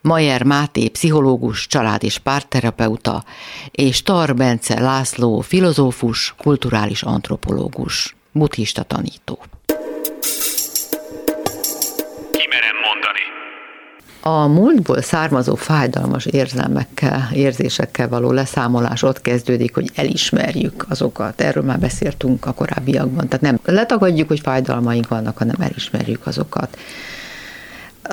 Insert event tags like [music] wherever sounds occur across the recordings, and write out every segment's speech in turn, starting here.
Majer Máté, pszichológus, család- és párterapeuta, és Tar Bence László, filozófus, kulturális antropológus, buddhista tanító. A múltból származó fájdalmas érzelmekkel, érzésekkel való leszámolás ott kezdődik, hogy elismerjük azokat. Erről már beszéltünk a korábbiakban. Tehát nem letagadjuk, hogy fájdalmaink vannak, hanem elismerjük azokat.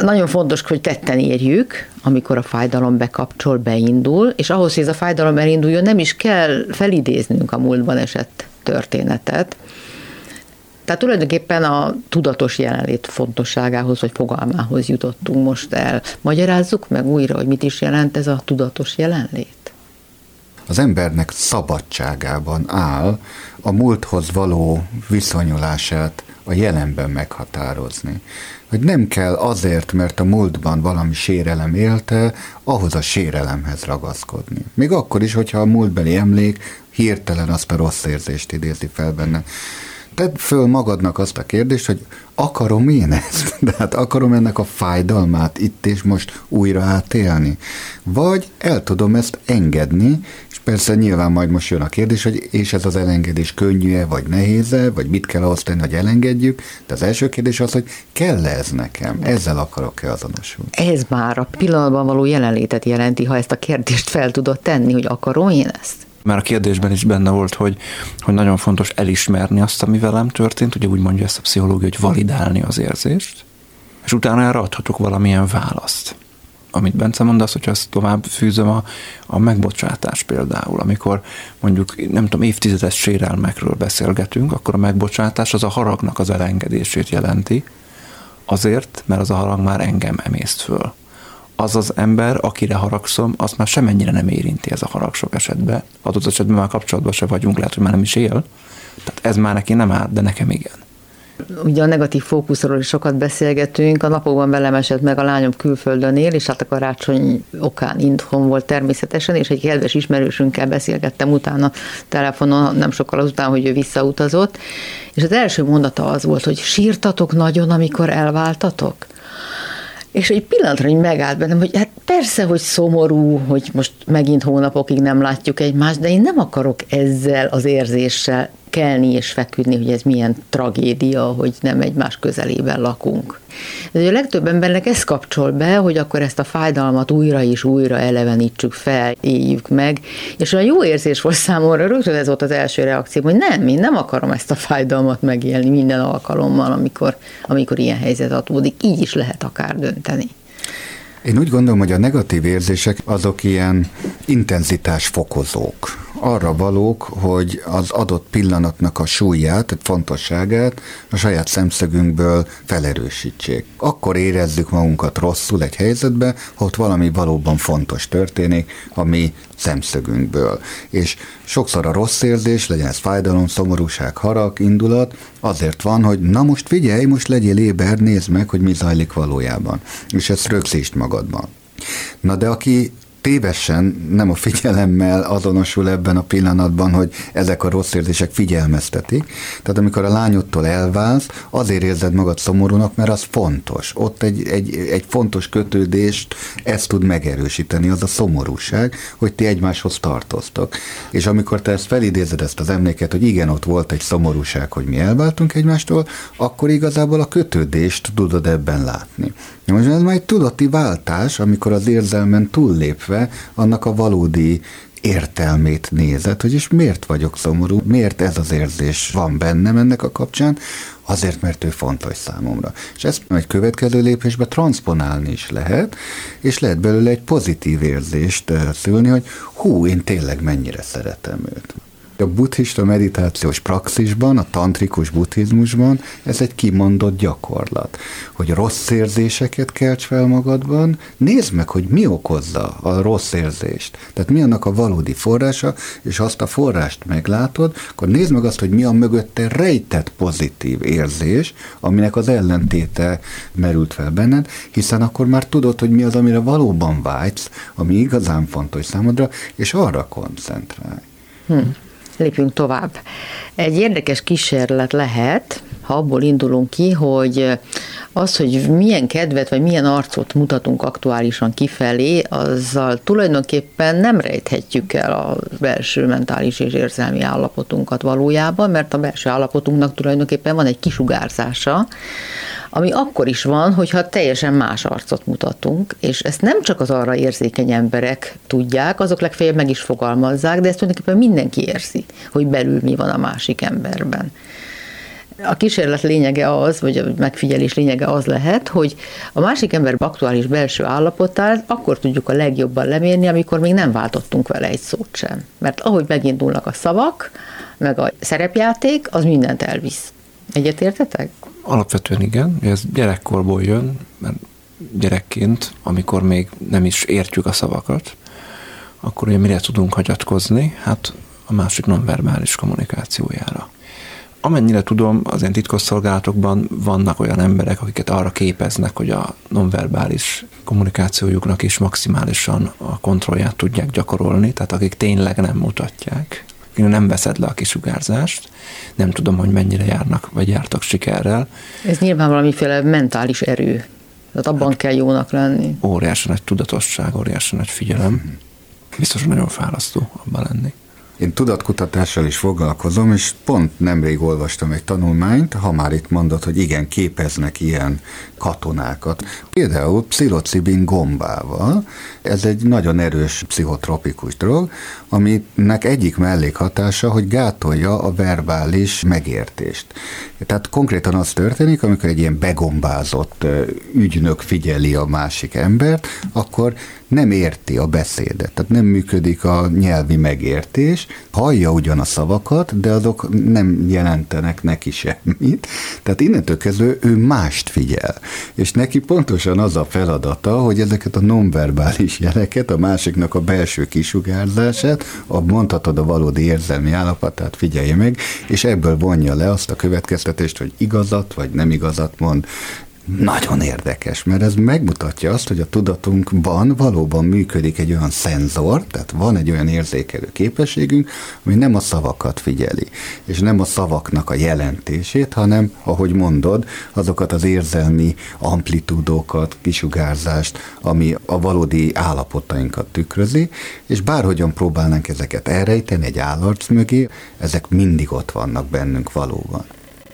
Nagyon fontos, hogy tetten érjük, amikor a fájdalom bekapcsol, beindul, és ahhoz, hogy ez a fájdalom elinduljon, nem is kell felidéznünk a múltban esett történetet, tehát tulajdonképpen a tudatos jelenlét fontosságához, vagy fogalmához jutottunk most el. Magyarázzuk meg újra, hogy mit is jelent ez a tudatos jelenlét? Az embernek szabadságában áll a múlthoz való viszonyulását a jelenben meghatározni. Hogy nem kell azért, mert a múltban valami sérelem élte, ahhoz a sérelemhez ragaszkodni. Még akkor is, hogyha a múltbeli emlék hirtelen azt a rossz érzést idézi fel benne tedd föl magadnak azt a kérdést, hogy akarom én ezt? [laughs] De hát akarom ennek a fájdalmát itt és most újra átélni? Vagy el tudom ezt engedni, persze nyilván majd most jön a kérdés, hogy és ez az elengedés könnyű-e, vagy nehéz-e, vagy mit kell ahhoz tenni, hogy elengedjük? De az első kérdés az, hogy kell-e ez nekem? Ezzel akarok-e azonosulni? Ez már a pillanatban való jelenlétet jelenti, ha ezt a kérdést fel tudod tenni, hogy akarom én ezt? Már a kérdésben is benne volt, hogy, hogy nagyon fontos elismerni azt, ami velem történt, ugye úgy mondja ezt a pszichológia, hogy validálni az érzést, és utána erre adhatok valamilyen választ. Amit Bence mondasz, hogyha ezt tovább fűzöm, a, a megbocsátás például, amikor mondjuk, nem tudom, évtizedes sérelmekről beszélgetünk, akkor a megbocsátás az a haragnak az elengedését jelenti, azért, mert az a harag már engem emészt föl az az ember, akire haragszom, azt már semennyire nem érinti ez a harag sok esetben. Adott esetben már kapcsolatban se vagyunk, lehet, hogy már nem is él. Tehát ez már neki nem áll, de nekem igen. Ugye a negatív fókuszról is sokat beszélgetünk, a napokban velem esett meg a lányom külföldön él, és hát a karácsony okán indhon volt természetesen, és egy kedves ismerősünkkel beszélgettem utána telefonon, nem sokkal azután, hogy ő visszautazott, és az első mondata az volt, hogy sírtatok nagyon, amikor elváltatok? És egy pillanatra hogy megállt bennem, hogy hát persze, hogy szomorú, hogy most megint hónapokig nem látjuk egymást, de én nem akarok ezzel az érzéssel kelni és feküdni, hogy ez milyen tragédia, hogy nem egymás közelében lakunk. Ez a legtöbb embernek ez kapcsol be, hogy akkor ezt a fájdalmat újra és újra elevenítsük fel, éljük meg, és olyan jó érzés volt számomra, rögtön ez volt az első reakció, hogy nem, én nem akarom ezt a fájdalmat megélni minden alkalommal, amikor, amikor ilyen helyzet adódik. Így is lehet akár dönteni. Én úgy gondolom, hogy a negatív érzések azok ilyen intenzitásfokozók arra valók, hogy az adott pillanatnak a súlyát, fontosságát a saját szemszögünkből felerősítsék. Akkor érezzük magunkat rosszul egy helyzetbe, ha ott valami valóban fontos történik a mi szemszögünkből. És sokszor a rossz érzés, legyen ez fájdalom, szomorúság, harag, indulat, azért van, hogy na most figyelj, most legyél éber, nézd meg, hogy mi zajlik valójában. És ezt rögzítsd magadban. Na de aki tévesen, nem a figyelemmel azonosul ebben a pillanatban, hogy ezek a rossz érzések figyelmeztetik. Tehát amikor a lányodtól elválsz, azért érzed magad szomorúnak, mert az fontos. Ott egy, egy, egy fontos kötődést ezt tud megerősíteni, az a szomorúság, hogy ti egymáshoz tartoztok. És amikor te ezt felidézed ezt az emléket, hogy igen, ott volt egy szomorúság, hogy mi elváltunk egymástól, akkor igazából a kötődést tudod ebben látni. Most ez már egy tudati váltás, amikor az érzelmen túllépve annak a valódi értelmét nézed, hogy is miért vagyok szomorú, miért ez az érzés van bennem ennek a kapcsán, azért, mert ő fontos számomra. És ezt egy következő lépésbe transponálni is lehet, és lehet belőle egy pozitív érzést szülni, hogy hú, én tényleg mennyire szeretem őt. A buddhista meditációs praxisban, a tantrikus buddhizmusban ez egy kimondott gyakorlat, hogy rossz érzéseket kelts fel magadban, nézd meg, hogy mi okozza a rossz érzést. Tehát mi annak a valódi forrása, és azt a forrást meglátod, akkor nézd meg azt, hogy mi a mögötte rejtett pozitív érzés, aminek az ellentéte merült fel benned, hiszen akkor már tudod, hogy mi az, amire valóban vágysz, ami igazán fontos számodra, és arra koncentrálj. Hmm. Lépjünk tovább. Egy érdekes kísérlet lehet, ha abból indulunk ki, hogy az, hogy milyen kedvet vagy milyen arcot mutatunk aktuálisan kifelé, azzal tulajdonképpen nem rejthetjük el a belső mentális és érzelmi állapotunkat valójában, mert a belső állapotunknak tulajdonképpen van egy kisugárzása, ami akkor is van, hogyha teljesen más arcot mutatunk, és ezt nem csak az arra érzékeny emberek tudják, azok legfeljebb meg is fogalmazzák, de ezt tulajdonképpen mindenki érzi, hogy belül mi van a másik emberben. A kísérlet lényege az, vagy a megfigyelés lényege az lehet, hogy a másik ember aktuális belső állapotát akkor tudjuk a legjobban lemérni, amikor még nem váltottunk vele egy szót sem. Mert ahogy megindulnak a szavak, meg a szerepjáték, az mindent elvisz. Egyetértetek? Alapvetően igen, ez gyerekkorból jön, mert gyerekként, amikor még nem is értjük a szavakat, akkor ugye mire tudunk hagyatkozni? Hát a másik nonverbális kommunikációjára. Amennyire tudom, az ilyen titkosszolgálatokban vannak olyan emberek, akiket arra képeznek, hogy a nonverbális kommunikációjuknak is maximálisan a kontrollját tudják gyakorolni, tehát akik tényleg nem mutatják nem veszed le a kisugárzást. Nem tudom, hogy mennyire járnak, vagy jártak sikerrel. Ez nyilván valamiféle mentális erő. Tehát abban hát, kell jónak lenni. Óriási nagy tudatosság, óriási nagy figyelem. Biztos nagyon fárasztó abban lenni. Én tudatkutatással is foglalkozom, és pont nemrég olvastam egy tanulmányt, ha már itt mondod, hogy igen, képeznek ilyen katonákat. Például pszilocibin gombával, ez egy nagyon erős pszichotropikus drog, aminek egyik mellékhatása, hogy gátolja a verbális megértést. Tehát konkrétan az történik, amikor egy ilyen begombázott ügynök figyeli a másik embert, akkor nem érti a beszédet, tehát nem működik a nyelvi megértés, hallja ugyan a szavakat, de azok nem jelentenek neki semmit, tehát innentől kezdve ő mást figyel, és neki pontosan az a feladata, hogy ezeket a nonverbális jeleket, a másiknak a belső kisugárzását, a mondhatod a valódi érzelmi állapotát figyelje meg, és ebből vonja le azt a következtetést, hogy igazat vagy nem igazat mond, nagyon érdekes, mert ez megmutatja azt, hogy a tudatunkban valóban működik egy olyan szenzor, tehát van egy olyan érzékelő képességünk, ami nem a szavakat figyeli, és nem a szavaknak a jelentését, hanem, ahogy mondod, azokat az érzelmi amplitúdókat, kisugárzást, ami a valódi állapotainkat tükrözi, és bárhogyan próbálnánk ezeket elrejteni egy állarc mögé, ezek mindig ott vannak bennünk valóban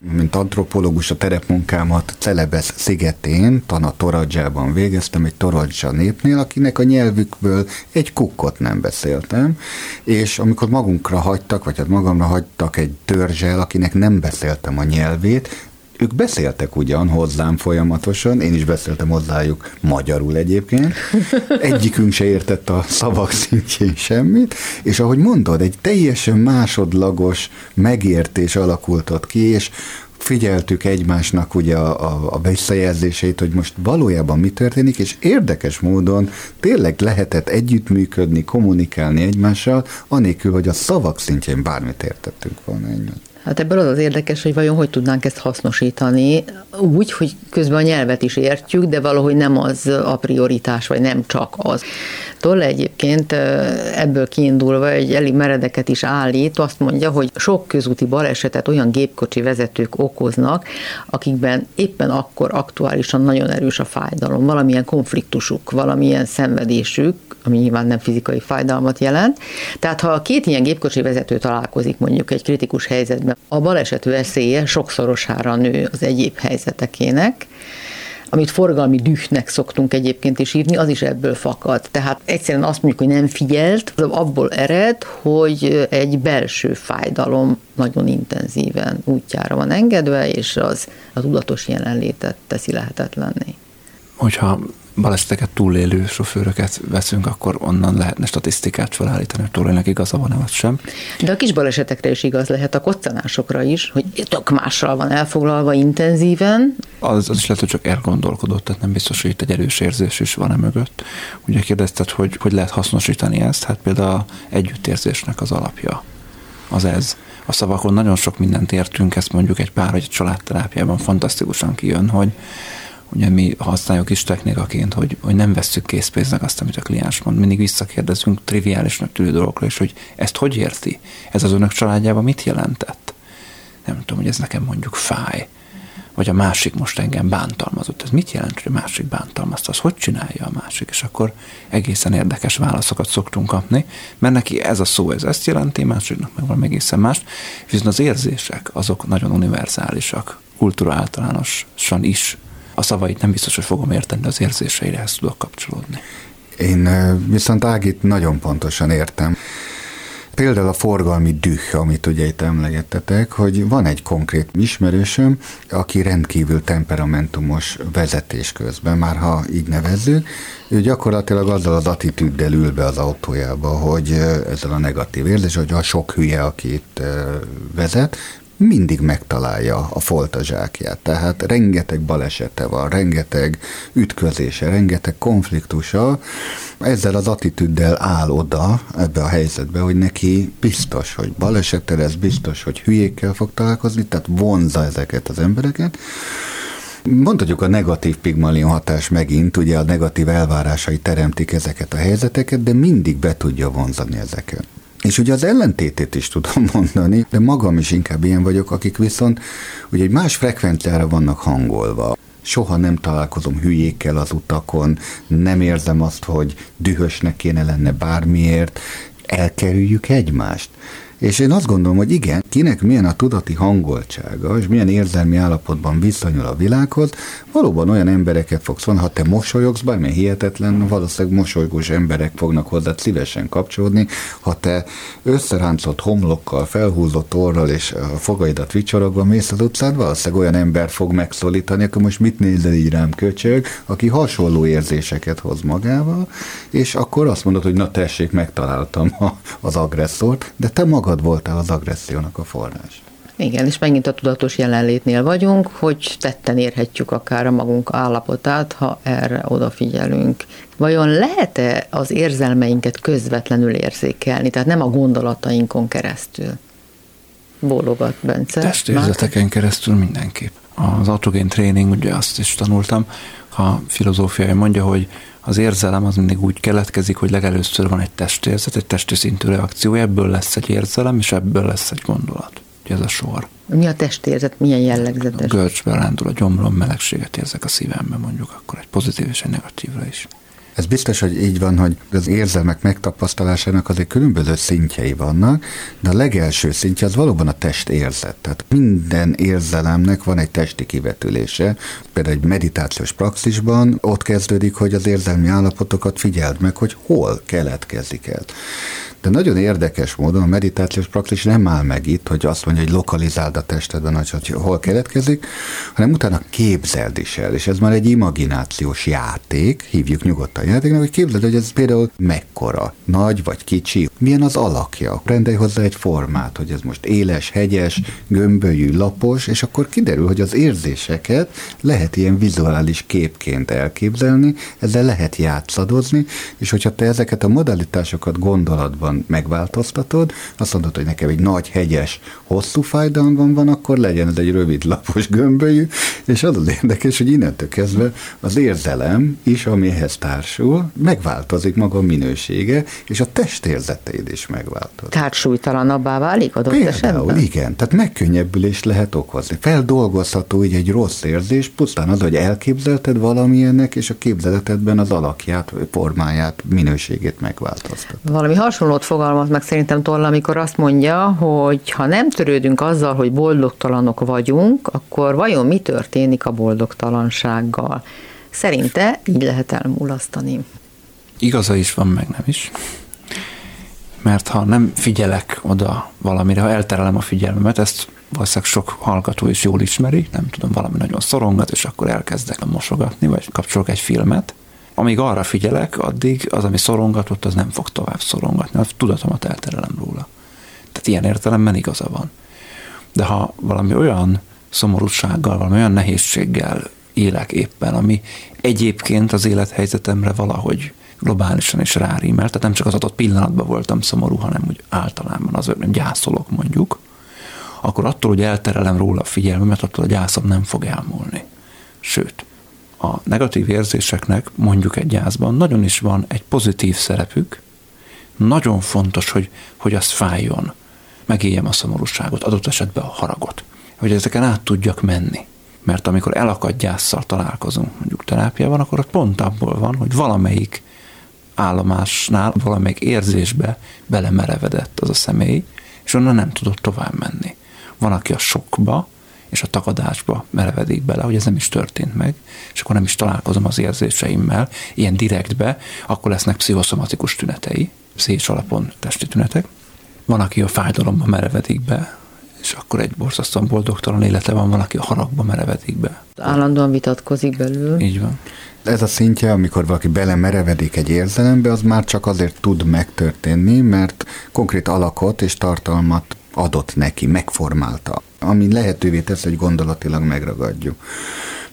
mint antropológus a terepmunkámat Celebesz szigetén, Tana Toradzsában végeztem, egy Toradzsa népnél, akinek a nyelvükből egy kukkot nem beszéltem, és amikor magunkra hagytak, vagy hát magamra hagytak egy törzsel, akinek nem beszéltem a nyelvét, ők beszéltek ugyan hozzám folyamatosan, én is beszéltem hozzájuk magyarul egyébként, egyikünk se értett a szavak szintjén semmit, és ahogy mondod, egy teljesen másodlagos megértés alakult ott ki, és figyeltük egymásnak ugye a, a, a visszajelzéseit, hogy most valójában mi történik, és érdekes módon tényleg lehetett együttműködni, kommunikálni egymással, anélkül, hogy a szavak szintjén bármit értettünk volna egymást. Hát ebből az az érdekes, hogy vajon hogy tudnánk ezt hasznosítani, úgy, hogy közben a nyelvet is értjük, de valahogy nem az a prioritás, vagy nem csak az. Tolle egyébként ebből kiindulva egy elég meredeket is állít, azt mondja, hogy sok közúti balesetet olyan gépkocsi vezetők okoznak, akikben éppen akkor aktuálisan nagyon erős a fájdalom, valamilyen konfliktusuk, valamilyen szenvedésük, ami nyilván nem fizikai fájdalmat jelent. Tehát ha a két ilyen gépkocsi vezető találkozik mondjuk egy kritikus helyzetben, a baleset veszélye sokszorosára nő az egyéb helyzetekének, amit forgalmi dühnek szoktunk egyébként is írni, az is ebből fakad. Tehát egyszerűen azt mondjuk, hogy nem figyelt, az abból ered, hogy egy belső fájdalom nagyon intenzíven útjára van engedve, és az a tudatos jelenlétet teszi lehetetlenné. Hogyha baleseteket túlélő sofőröket veszünk, akkor onnan lehetne statisztikát felállítani, hogy túlélnek igaza van-e vagy sem. De a kis balesetekre is igaz lehet, a koccanásokra is, hogy tök mással van elfoglalva intenzíven. Az, az is lehet, hogy csak elgondolkodott, tehát nem biztos, hogy itt egy erős érzés is van e mögött. Ugye kérdezted, hogy hogy lehet hasznosítani ezt, hát például együttérzésnek az alapja az ez. A szavakon nagyon sok mindent értünk, ezt mondjuk egy pár, egy családterápiában fantasztikusan kijön, hogy ugye mi használjuk is technikaként, hogy, hogy nem vesszük készpénznek azt, amit a kliens mond. Mindig visszakérdezünk triviálisnak tűnő dolgokra, és hogy ezt hogy érti? Ez az önök családjában mit jelentett? Nem tudom, hogy ez nekem mondjuk fáj. Vagy a másik most engem bántalmazott. Ez mit jelent, hogy a másik bántalmazta? Az hogy csinálja a másik? És akkor egészen érdekes válaszokat szoktunk kapni, mert neki ez a szó, ez ezt jelenti, másiknak meg valami egészen más. Viszont az érzések, azok nagyon univerzálisak, kultúra általánosan is a szavait nem biztos, hogy fogom érteni, az érzéseire ezt tudok kapcsolódni. Én viszont Ágit nagyon pontosan értem. Például a forgalmi düh, amit ugye itt emlegettetek, hogy van egy konkrét ismerősöm, aki rendkívül temperamentumos vezetés közben, már ha így nevezzük, ő gyakorlatilag azzal az attitűddel ül be az autójába, hogy ezzel a negatív érzés, hogy a sok hülye, aki itt vezet, mindig megtalálja a foltazsákját. Tehát rengeteg balesete van, rengeteg ütközése, rengeteg konfliktusa. Ezzel az attitűddel áll oda ebbe a helyzetbe, hogy neki biztos, hogy balesete lesz, biztos, hogy hülyékkel fog találkozni, tehát vonza ezeket az embereket. Mondhatjuk a negatív pigmalion hatás megint, ugye a negatív elvárásai teremtik ezeket a helyzeteket, de mindig be tudja vonzani ezeket. És ugye az ellentétét is tudom [laughs] mondani, de magam is inkább ilyen vagyok, akik viszont ugye egy más frekvenciára vannak hangolva. Soha nem találkozom hülyékkel az utakon, nem érzem azt, hogy dühösnek kéne lenne bármiért, elkerüljük egymást. És én azt gondolom, hogy igen, kinek milyen a tudati hangoltsága, és milyen érzelmi állapotban viszonyul a világhoz, valóban olyan embereket fogsz van, ha te mosolyogsz, bármilyen hihetetlen, valószínűleg mosolygós emberek fognak hozzád szívesen kapcsolódni, ha te összeráncolt homlokkal, felhúzott orral és a fogaidat vicsorogva mész az utcán, valószínűleg olyan ember fog megszólítani, akkor most mit nézel így rám köcsög, aki hasonló érzéseket hoz magával, és akkor azt mondod, hogy na tessék, megtaláltam az agresszort, de te magad magad voltál az agressziónak a forrás. Igen, és megint a tudatos jelenlétnél vagyunk, hogy tetten érhetjük akár a magunk állapotát, ha erre odafigyelünk. Vajon lehet-e az érzelmeinket közvetlenül érzékelni, tehát nem a gondolatainkon keresztül? Bólogat Bence. Testérzeteken keresztül mindenképp. Az autogén tréning, ugye azt is tanultam, a filozófiai mondja, hogy az érzelem az mindig úgy keletkezik, hogy legelőször van egy testérzet, egy testi szintű reakció, ebből lesz egy érzelem, és ebből lesz egy gondolat. Ugye ez a sor. Mi a testérzet, milyen jellegzetes? A görcsbe rándul a gyomrom, melegséget érzek a szívemben, mondjuk akkor egy pozitív és egy negatívra is. Ez biztos, hogy így van, hogy az érzelmek megtapasztalásának azért különböző szintjei vannak, de a legelső szintje az valóban a test érzet. Tehát minden érzelemnek van egy testi kivetülése. Például egy meditációs praxisban ott kezdődik, hogy az érzelmi állapotokat figyeld meg, hogy hol keletkezik el. De nagyon érdekes módon a meditációs praxis nem áll meg itt, hogy azt mondja, hogy lokalizáld a testedben, hogy hol keletkezik, hanem utána képzeld is el, és ez már egy imaginációs játék, hívjuk nyugodtan játéknak, hogy képzeld, hogy ez például mekkora, nagy vagy kicsi, milyen az alakja. Rendelj hozzá egy formát, hogy ez most éles, hegyes, gömbölyű, lapos, és akkor kiderül, hogy az érzéseket lehet ilyen vizuális képként elképzelni, ezzel lehet játszadozni, és hogyha te ezeket a modalitásokat gondolatban van megváltoztatod, azt mondod, hogy nekem egy nagy, hegyes, hosszú fájdalmam van, akkor legyen ez egy rövid, lapos gömbölyű, és az az érdekes, hogy innentől kezdve az érzelem is, amihez társul, megváltozik maga a minősége, és a testérzeteid is megváltozik. Tehát súlytalanabbá válik adott Például, esetben? igen, tehát megkönnyebbülést lehet okozni. Feldolgozható így egy rossz érzés, pusztán az, hogy elképzelted valamilyennek, és a képzeletedben az alakját, formáját, minőségét megváltoztat. Valami hasonló fogalmat fogalmaz meg szerintem Tolla, amikor azt mondja, hogy ha nem törődünk azzal, hogy boldogtalanok vagyunk, akkor vajon mi történik a boldogtalansággal? Szerinte így lehet elmulasztani. Igaza is van, meg nem is. Mert ha nem figyelek oda valamire, ha elterelem a figyelmemet, ezt valószínűleg sok hallgató is jól ismeri, nem tudom, valami nagyon szorongat, és akkor elkezdek mosogatni, vagy kapcsolok egy filmet. Amíg arra figyelek, addig az, ami szorongatott, az nem fog tovább szorongatni, a tudatomat elterelem róla. Tehát ilyen értelemben igaza van. De ha valami olyan szomorúsággal, valami olyan nehézséggel élek éppen, ami egyébként az élethelyzetemre valahogy globálisan is rárímel, tehát nem csak az adott pillanatban voltam szomorú, hanem úgy általában az nem gyászolok mondjuk, akkor attól, hogy elterelem róla a figyelmemet, attól a gyászom nem fog elmúlni. Sőt, a negatív érzéseknek mondjuk egy gyászban nagyon is van egy pozitív szerepük, nagyon fontos, hogy, hogy az fájjon, megéljem a szomorúságot, adott esetben a haragot, hogy ezeken át tudjak menni. Mert amikor elakadt gyászsal találkozunk mondjuk terápiában, akkor ott pont abból van, hogy valamelyik állomásnál, valamelyik érzésbe belemerevedett az a személy, és onnan nem tudott tovább menni. Van, aki a sokba és a tagadásba merevedik bele, hogy ez nem is történt meg, és akkor nem is találkozom az érzéseimmel, ilyen direktbe, akkor lesznek pszichoszomatikus tünetei, szés alapon testi tünetek. Van, aki a fájdalomba merevedik be, és akkor egy borzasztóan boldogtalan élete van, valaki a haragba merevedik be. Állandóan vitatkozik belül. Így van. Ez a szintje, amikor valaki belemerevedik egy érzelembe, az már csak azért tud megtörténni, mert konkrét alakot és tartalmat adott neki, megformálta, ami lehetővé tesz, hogy gondolatilag megragadjuk.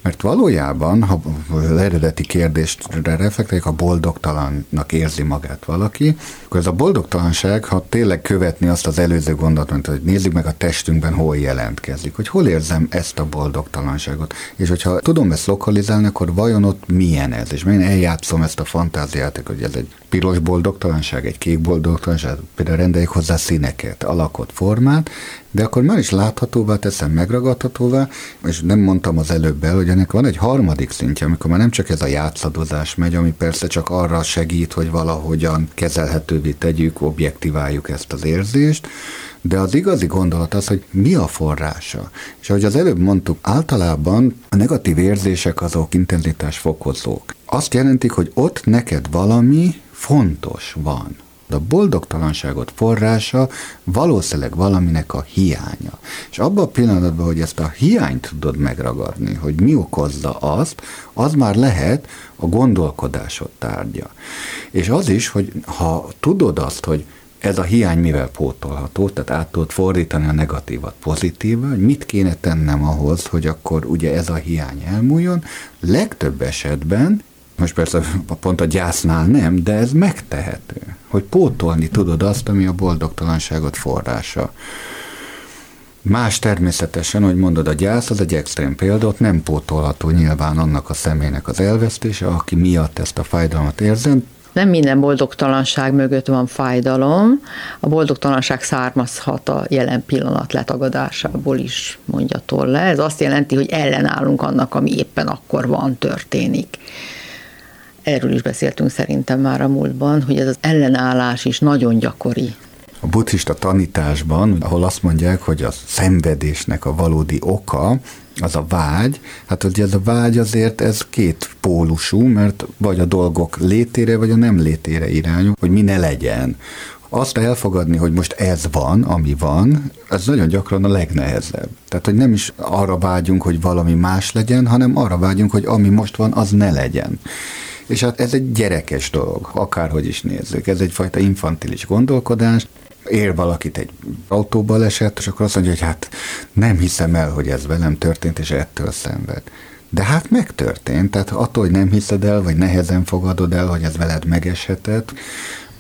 Mert valójában, ha az eredeti kérdésre reflektáljuk, a boldogtalannak érzi magát valaki, akkor ez a boldogtalanság, ha tényleg követni azt az előző gondolatot, hogy nézzük meg a testünkben, hol jelentkezik, hogy hol érzem ezt a boldogtalanságot. És hogyha tudom ezt lokalizálni, akkor vajon ott milyen ez, és én eljátszom ezt a fantáziát, hogy ez egy piros boldogtalanság, egy kék boldogtalanság, például rendeljük hozzá színeket, alakot, formát, de akkor már is láthatóvá teszem, megragadhatóvá, és nem mondtam az előbb el, hogy ennek van egy harmadik szintje, amikor már nem csak ez a játszadozás megy, ami persze csak arra segít, hogy valahogyan kezelhetővé tegyük, objektiváljuk ezt az érzést, de az igazi gondolat az, hogy mi a forrása. És ahogy az előbb mondtuk, általában a negatív érzések azok intenzitásfokozók. Azt jelentik, hogy ott neked valami fontos van a boldogtalanságot forrása valószínűleg valaminek a hiánya. És abban a pillanatban, hogy ezt a hiányt tudod megragadni, hogy mi okozza azt, az már lehet a gondolkodásod tárgya. És az is, hogy ha tudod azt, hogy ez a hiány mivel pótolható, tehát át tudod fordítani a negatívat pozitívra, hogy mit kéne tennem ahhoz, hogy akkor ugye ez a hiány elmúljon, legtöbb esetben most persze pont a gyásznál nem, de ez megtehető, hogy pótolni tudod azt, ami a boldogtalanságot forrása. Más természetesen, hogy mondod, a gyász az egy extrém példa, ott nem pótolható nyilván annak a személynek az elvesztése, aki miatt ezt a fájdalmat érzem, nem minden boldogtalanság mögött van fájdalom, a boldogtalanság származhat a jelen pillanat letagadásából is, mondja Tolle. Ez azt jelenti, hogy ellenállunk annak, ami éppen akkor van, történik. Erről is beszéltünk szerintem már a múltban, hogy ez az ellenállás is nagyon gyakori. A buddhista tanításban, ahol azt mondják, hogy a szenvedésnek a valódi oka, az a vágy, hát ugye ez a vágy azért ez két pólusú, mert vagy a dolgok létére, vagy a nem létére irányul, hogy mi ne legyen. Azt elfogadni, hogy most ez van, ami van, ez nagyon gyakran a legnehezebb. Tehát, hogy nem is arra vágyunk, hogy valami más legyen, hanem arra vágyunk, hogy ami most van, az ne legyen. És hát ez egy gyerekes dolog, akárhogy is nézzük. Ez egyfajta infantilis gondolkodás, ér valakit egy autóba esett, és akkor azt mondja, hogy hát nem hiszem el, hogy ez velem történt, és ettől szenved. De hát megtörtént, tehát attól, hogy nem hiszed el, vagy nehezen fogadod el, hogy ez veled megeshetett,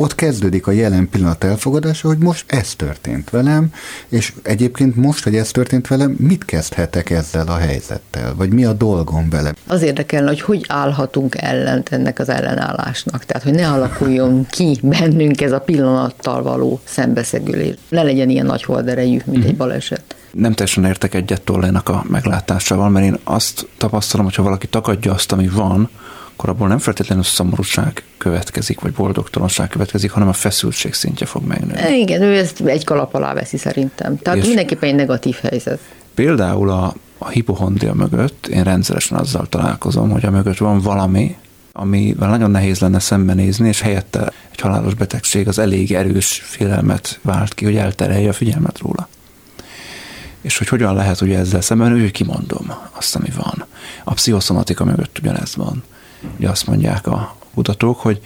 ott kezdődik a jelen pillanat elfogadása, hogy most ez történt velem, és egyébként most, hogy ez történt velem, mit kezdhetek ezzel a helyzettel, vagy mi a dolgom vele. Az érdekelne, hogy hogy állhatunk ellent ennek az ellenállásnak, tehát hogy ne alakuljon ki bennünk ez a pillanattal való szembeszegülés. Ne legyen ilyen nagy holderejű, mint egy mhm. baleset nem teljesen értek egyet Tollénak a meglátásával, mert én azt tapasztalom, hogy ha valaki tagadja azt, ami van, akkor abból nem feltétlenül szomorúság következik, vagy boldogtalanság következik, hanem a feszültség szintje fog megnőni. Igen, ő ezt egy kalap alá veszi szerintem. Tehát És mindenképpen egy negatív helyzet. Például a, a hipohondria mögött én rendszeresen azzal találkozom, hogy a mögött van valami, amivel nagyon nehéz lenne szembenézni, és helyette egy halálos betegség az elég erős félelmet vált ki, hogy elterelje a figyelmet róla. És hogy hogyan lehet ugye ezzel szemben, hogy kimondom azt, ami van. A pszichoszomatika mögött ugyanez van. Ugye azt mondják a kutatók, hogy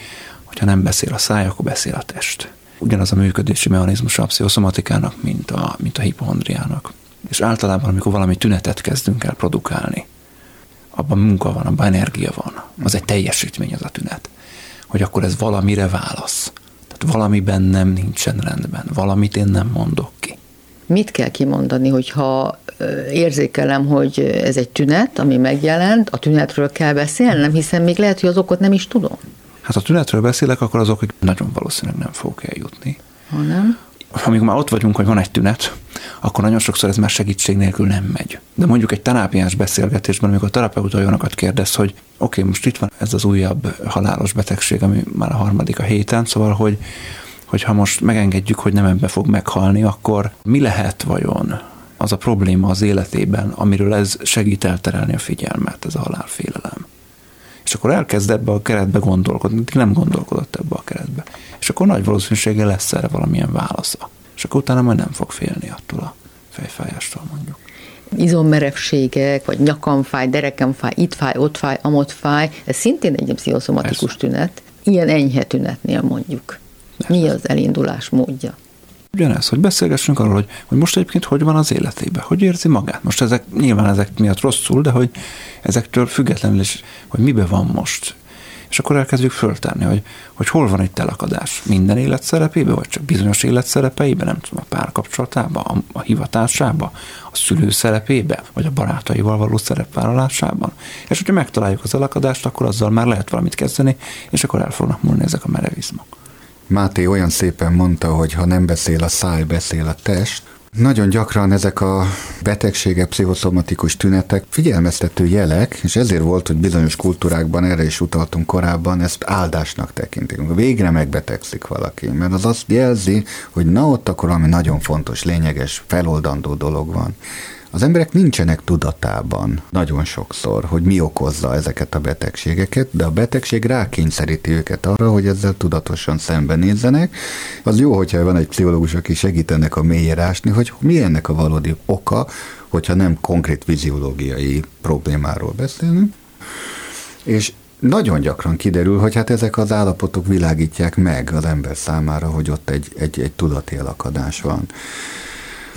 ha nem beszél a száj, akkor beszél a test. Ugyanaz a működési mechanizmus a pszichoszomatikának, mint a, mint a hipohondriának. És általában, amikor valami tünetet kezdünk el produkálni, abban munka van, abban energia van. Az egy teljesítmény az a tünet. Hogy akkor ez valamire válasz. Tehát valamiben nem nincsen rendben, valamit én nem mondok ki. Mit kell kimondani, hogyha érzékelem, hogy ez egy tünet, ami megjelent, a tünetről kell beszélnem, hiszen még lehet, hogy az okot nem is tudom. Hát ha tünetről beszélek, akkor azok nagyon valószínűleg nem fogok eljutni. Hanem? Amikor már ott vagyunk, hogy van egy tünet, akkor nagyon sokszor ez már segítség nélkül nem megy. De mondjuk egy terápiás beszélgetésben, amikor a terapeuta olyanokat kérdez, hogy oké, okay, most itt van ez az újabb halálos betegség, ami már a harmadik a héten, szóval, hogy hogy ha most megengedjük, hogy nem ebbe fog meghalni, akkor mi lehet vajon az a probléma az életében, amiről ez segít elterelni a figyelmet, ez a halálfélelem. És akkor elkezd ebbe a keretbe gondolkodni, nem gondolkodott ebbe a keretbe. És akkor nagy valószínűséggel lesz erre valamilyen válasza. És akkor utána majd nem fog félni attól a fejfájástól mondjuk izommerevségek, vagy nyakam fáj, derekem fáj, itt fáj, ott fáj, amott fáj, ez szintén egy pszichoszomatikus tünet. Ilyen enyhe tünetnél mondjuk. Mi az elindulás módja? Ugyanez, hogy beszélgessünk arról, hogy, hogy most egyébként hogy van az életében, hogy érzi magát. Most ezek nyilván ezek miatt rosszul, de hogy ezektől függetlenül is, hogy mibe van most. És akkor elkezdjük föltárni, hogy, hogy hol van egy telakadás. Minden életszerepében, vagy csak bizonyos életszerepeiben, nem tudom, a párkapcsolatában, a, a hivatásában, a szülő szerepében, vagy a barátaival való szerepvállalásában. És hogyha megtaláljuk az elakadást, akkor azzal már lehet valamit kezdeni, és akkor el fognak múlni ezek a merevizmok. Máté olyan szépen mondta, hogy ha nem beszél a száj, beszél a test. Nagyon gyakran ezek a betegségek, pszichoszomatikus tünetek figyelmeztető jelek, és ezért volt, hogy bizonyos kultúrákban, erre is utaltunk korábban, ezt áldásnak tekintik. Végre megbetegszik valaki, mert az azt jelzi, hogy na ott akkor valami nagyon fontos, lényeges, feloldandó dolog van. Az emberek nincsenek tudatában nagyon sokszor, hogy mi okozza ezeket a betegségeket, de a betegség rákényszeríti őket arra, hogy ezzel tudatosan szembenézzenek. Az jó, hogyha van egy pszichológus, aki segítenek a mélyére ásni, hogy mi ennek a valódi oka, hogyha nem konkrét fiziológiai problémáról beszélünk. És nagyon gyakran kiderül, hogy hát ezek az állapotok világítják meg az ember számára, hogy ott egy, egy, egy tudati elakadás van.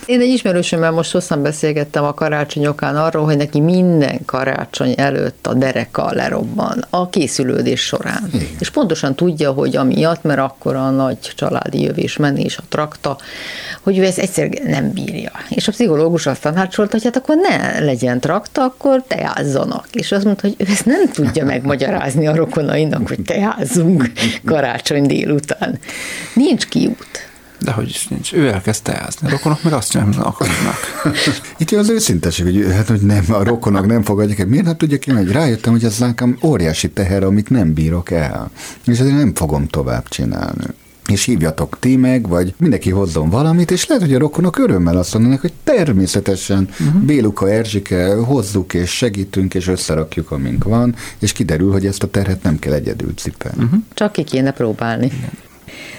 Én egy ismerősömmel most hosszan beszélgettem a karácsonyokán arról, hogy neki minden karácsony előtt a dereka lerobban a készülődés során. Igen. És pontosan tudja, hogy amiatt, mert akkor a nagy családi jövés menés, a trakta, hogy ő ezt egyszer nem bírja. És a pszichológus azt tanácsolta, hogy hát akkor ne legyen trakta, akkor teázzanak. És azt mondta, hogy ő ezt nem tudja megmagyarázni a rokonainak, hogy teázzunk karácsony délután. Nincs kiút. De hogy is nincs. Ő elkezd teázni. A rokonok meg azt nem akarnak. [laughs] Itt az őszinteség, hogy, hát, hogy nem, a rokonok nem fogadják Miért nem tudja ki, hogy rájöttem, hogy ez nekem óriási teher, amit nem bírok el. És ezért nem fogom tovább csinálni és hívjatok ti meg, vagy mindenki hozzon valamit, és lehet, hogy a rokonok örömmel azt mondanak, hogy természetesen uh-huh. Béluka, Erzsike, hozzuk és segítünk, és összerakjuk, amink van, és kiderül, hogy ezt a terhet nem kell egyedül cipelni. Uh-huh. Csak ki kéne próbálni. Igen.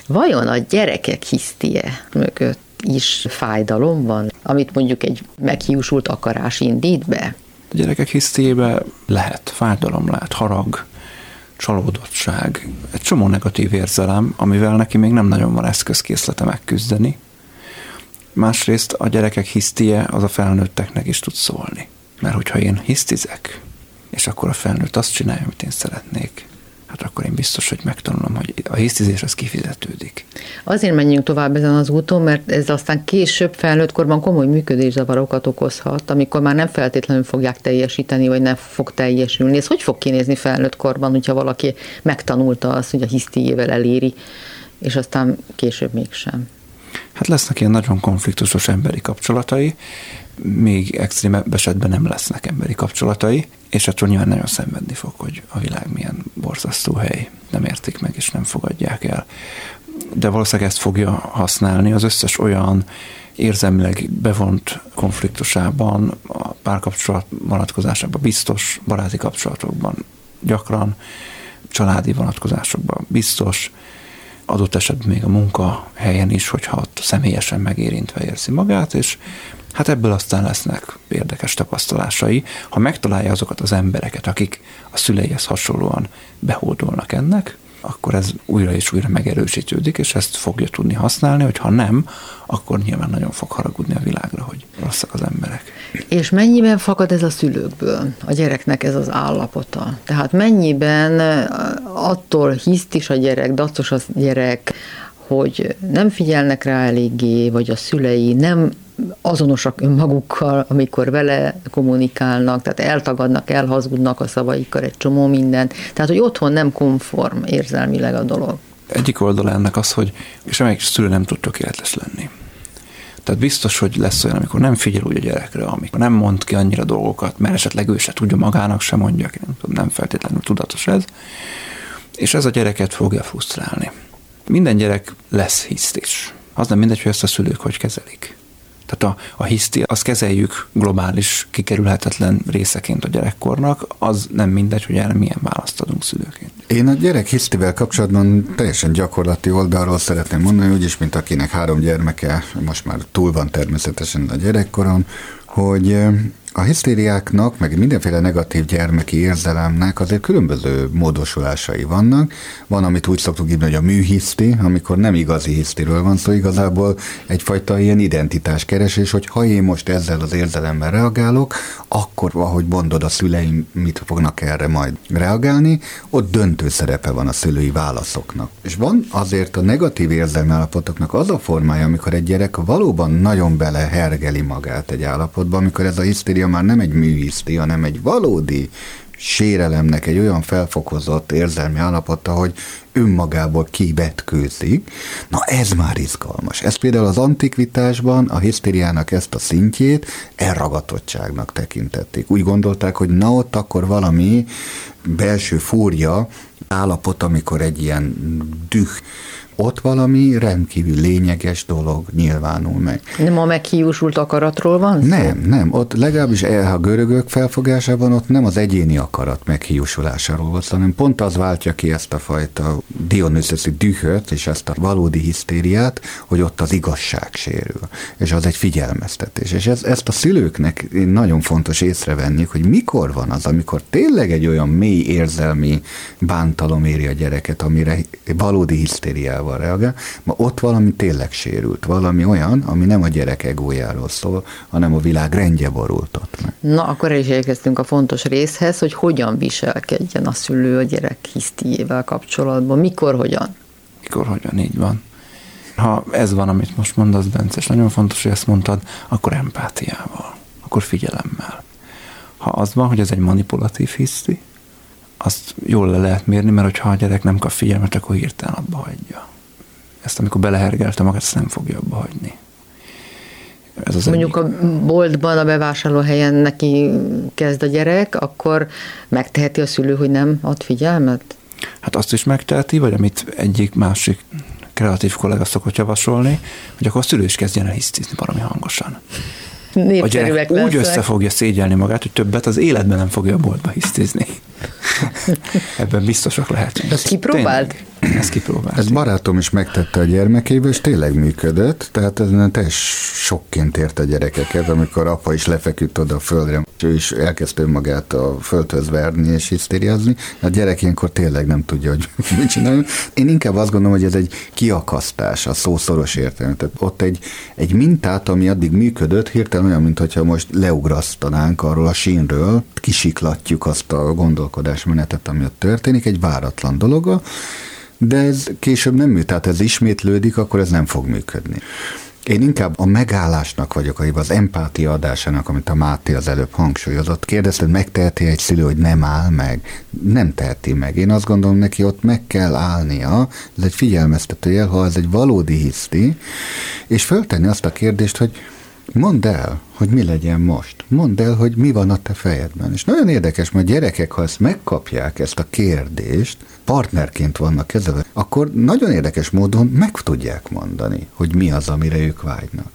Vajon a gyerekek hisztie mögött is fájdalom van, amit mondjuk egy meghiúsult akarás indít be? A gyerekek hisztiébe lehet, fájdalom lehet, harag, csalódottság, egy csomó negatív érzelem, amivel neki még nem nagyon van eszközkészlete megküzdeni. Másrészt a gyerekek hisztie az a felnőtteknek is tud szólni. Mert hogyha én hisztizek, és akkor a felnőtt azt csinálja, amit én szeretnék, hát akkor én biztos, hogy megtanulom, hogy a hisztizés az kifizetődik. Azért menjünk tovább ezen az úton, mert ez aztán később felnőtt korban komoly működészavarokat okozhat, amikor már nem feltétlenül fogják teljesíteni, vagy nem fog teljesülni. Ez hogy fog kinézni felnőtt korban, hogyha valaki megtanulta azt, hogy a hisztiével eléri, és aztán később mégsem? Hát lesznek ilyen nagyon konfliktusos emberi kapcsolatai, még extrém esetben nem lesznek emberi kapcsolatai, és attól nyilván nagyon szenvedni fog, hogy a világ milyen borzasztó hely, nem értik meg és nem fogadják el. De valószínűleg ezt fogja használni az összes olyan érzelmileg bevont konfliktusában, a párkapcsolat vonatkozásában biztos, baráti kapcsolatokban gyakran, családi vonatkozásokban biztos, adott esetben még a munkahelyen is, hogyha ott személyesen megérintve érzi magát, és hát ebből aztán lesznek érdekes tapasztalásai, ha megtalálja azokat az embereket, akik a szüleihez hasonlóan behódolnak ennek, akkor ez újra és újra megerősítődik, és ezt fogja tudni használni, hogy ha nem, akkor nyilván nagyon fog haragudni a világra, hogy rosszak az emberek. És mennyiben fakad ez a szülőkből, a gyereknek ez az állapota? Tehát mennyiben attól hiszt is a gyerek, dacos a gyerek, hogy nem figyelnek rá eléggé, vagy a szülei nem azonosak önmagukkal, amikor vele kommunikálnak, tehát eltagadnak, elhazudnak a szavaikkal egy csomó mindent. Tehát, hogy otthon nem konform érzelmileg a dolog. Egyik oldala ennek az, hogy semmelyik szülő nem tud tökéletes lenni. Tehát biztos, hogy lesz olyan, amikor nem figyel úgy a gyerekre, amikor nem mond ki annyira dolgokat, mert esetleg ő se tudja magának, sem mondja nem, nem feltétlenül tudatos ez, és ez a gyereket fogja frusztrálni. Minden gyerek lesz hisztis. Az nem mindegy, hogy ezt a szülők hogy kezelik. Tehát a, a hiszti, azt kezeljük globális, kikerülhetetlen részeként a gyerekkornak, az nem mindegy, hogy erre milyen választ adunk szülőként. Én a gyerek hisztivel kapcsolatban teljesen gyakorlati oldalról szeretném mondani, úgyis, mint akinek három gyermeke, most már túl van természetesen a gyerekkoron, hogy a hisztériáknak, meg mindenféle negatív gyermeki érzelemnek azért különböző módosulásai vannak. Van, amit úgy szoktuk hívni, hogy a műhiszti, amikor nem igazi hisztiről van szó, igazából egyfajta ilyen identitáskeresés, hogy ha én most ezzel az érzelemmel reagálok, akkor, ahogy mondod, a szüleim mit fognak erre majd reagálni, ott döntő szerepe van a szülői válaszoknak. És van azért a negatív érzelmi állapotoknak az a formája, amikor egy gyerek valóban nagyon belehergeli magát egy állapotba, amikor ez a hisztéria hisztéria már nem egy műhiszti, hanem egy valódi sérelemnek egy olyan felfokozott érzelmi állapota, hogy önmagából kivetkőzik. Na ez már izgalmas. Ez például az antikvitásban a hisztériának ezt a szintjét elragatottságnak tekintették. Úgy gondolták, hogy na ott akkor valami belső fúrja állapot, amikor egy ilyen düh ott valami rendkívül lényeges dolog nyilvánul meg. Nem a meghiúsult akaratról van szó? Nem, nem. Ott legalábbis a görögök felfogásában ott nem az egyéni akarat meghiúsulásáról volt, hanem pont az váltja ki ezt a fajta Dionysoszi dühöt és ezt a valódi hisztériát, hogy ott az igazság sérül. És az egy figyelmeztetés. És ez, ezt a szülőknek nagyon fontos észrevenni, hogy mikor van az, amikor tényleg egy olyan mély érzelmi bántalom éri a gyereket, amire valódi hisztériával egójával reagál, ma ott valami tényleg sérült, valami olyan, ami nem a gyerek egójáról szól, hanem a világ rendje borult ott meg. Na, akkor is érkeztünk a fontos részhez, hogy hogyan viselkedjen a szülő a gyerek hisztiével kapcsolatban, mikor, hogyan? Mikor, hogyan, így van. Ha ez van, amit most mondasz, Bence, és nagyon fontos, hogy ezt mondtad, akkor empátiával, akkor figyelemmel. Ha az van, hogy ez egy manipulatív hiszti, azt jól le lehet mérni, mert hogyha a gyerek nem kap figyelmet, akkor hirtelen abba hagyja ezt amikor belehergelte magát, ezt nem fogja abba hagyni. Ez az Mondjuk egyik. a boltban, a bevásárlóhelyen neki kezd a gyerek, akkor megteheti a szülő, hogy nem ad figyelmet? Hát azt is megteheti, vagy amit egyik másik kreatív kollega szokott javasolni, hogy akkor a szülő is kezdjen el hisztizni valami hangosan. A gyerek úgy össze fogja szégyelni magát, hogy többet az életben nem fogja a boltba hisztizni. [laughs] Ebben biztosak lehet. Ezt kipróbált? Ezt kipróbált. Ez barátom is megtette a gyermekébe, és tényleg működött, tehát ez teljes sokként ért a gyerekeket, amikor apa is lefeküdt oda a földre, és ő is elkezdte magát a földhöz verni és hisztériázni. A gyerek ilyenkor tényleg nem tudja, hogy [laughs] mit csinálni. Én inkább azt gondolom, hogy ez egy kiakasztás a szó szoros értelme. Tehát ott egy, egy mintát, ami addig működött, hirtelen olyan, mintha most leugrasztanánk arról a sínről, kisiklatjuk azt a gondolkodásmenetet, ami ott történik, egy váratlan dologa, de ez később nem működik, tehát ez ismétlődik, akkor ez nem fog működni. Én inkább a megállásnak vagyok, vagy az empátia adásának, amit a Máté az előbb hangsúlyozott. Kérdezted, megteheti egy szülő, hogy nem áll meg? Nem teheti meg. Én azt gondolom neki, ott meg kell állnia. Ez egy figyelmeztető jel, ha ez egy valódi hiszti, és föltenni azt a kérdést, hogy Mondd el, hogy mi legyen most. Mondd el, hogy mi van a te fejedben. És nagyon érdekes, mert gyerekek, ha ezt megkapják, ezt a kérdést, partnerként vannak kezelve, akkor nagyon érdekes módon meg tudják mondani, hogy mi az, amire ők vágynak.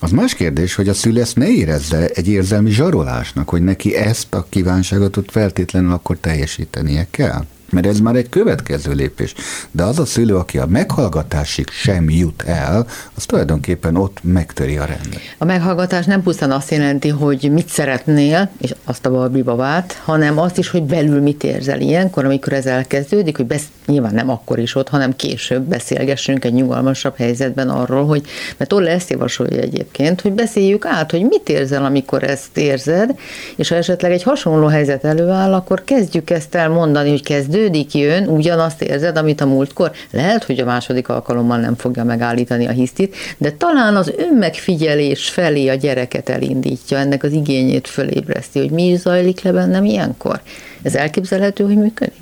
Az más kérdés, hogy a szülő ezt ne érezze egy érzelmi zsarolásnak, hogy neki ezt a kívánságot feltétlenül akkor teljesítenie kell. Mert ez már egy következő lépés. De az a szülő, aki a meghallgatásig sem jut el, az tulajdonképpen ott megtöri a rendet. A meghallgatás nem pusztán azt jelenti, hogy mit szeretnél, és azt a balbi babát, hanem azt is, hogy belül mit érzel ilyenkor, amikor ez elkezdődik, hogy besz- nyilván nem akkor is ott, hanem később beszélgessünk egy nyugalmasabb helyzetben arról, hogy, mert Tolle ezt javasolja egyébként, hogy beszéljük át, hogy mit érzel, amikor ezt érzed, és ha esetleg egy hasonló helyzet előáll, akkor kezdjük ezt el mondani, hogy kezdő kezdődik, jön, ugyanazt érzed, amit a múltkor. Lehet, hogy a második alkalommal nem fogja megállítani a hisztit, de talán az önmegfigyelés felé a gyereket elindítja, ennek az igényét fölébreszti, hogy mi is zajlik le bennem ilyenkor. Ez elképzelhető, hogy működik?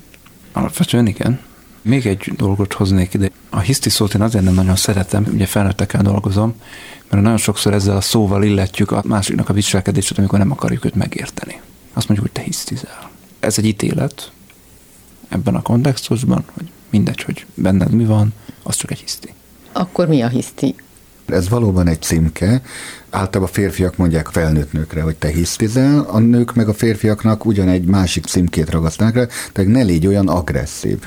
Alapvetően igen. Még egy dolgot hoznék ide. A hiszti szót én azért nem nagyon szeretem, ugye felnőttekkel dolgozom, mert nagyon sokszor ezzel a szóval illetjük a másiknak a viselkedését, amikor nem akarjuk őt megérteni. Azt mondjuk, hogy te hisztizel. Ez egy ítélet, ebben a kontextusban, hogy mindegy, hogy benned mi van, az csak egy hiszti. Akkor mi a hiszti? Ez valóban egy címke. Általában a férfiak mondják felnőtt nőkre, hogy te hisztizel, a nők meg a férfiaknak ugyanegy másik címkét ragasztanak rá, tehát ne légy olyan agresszív.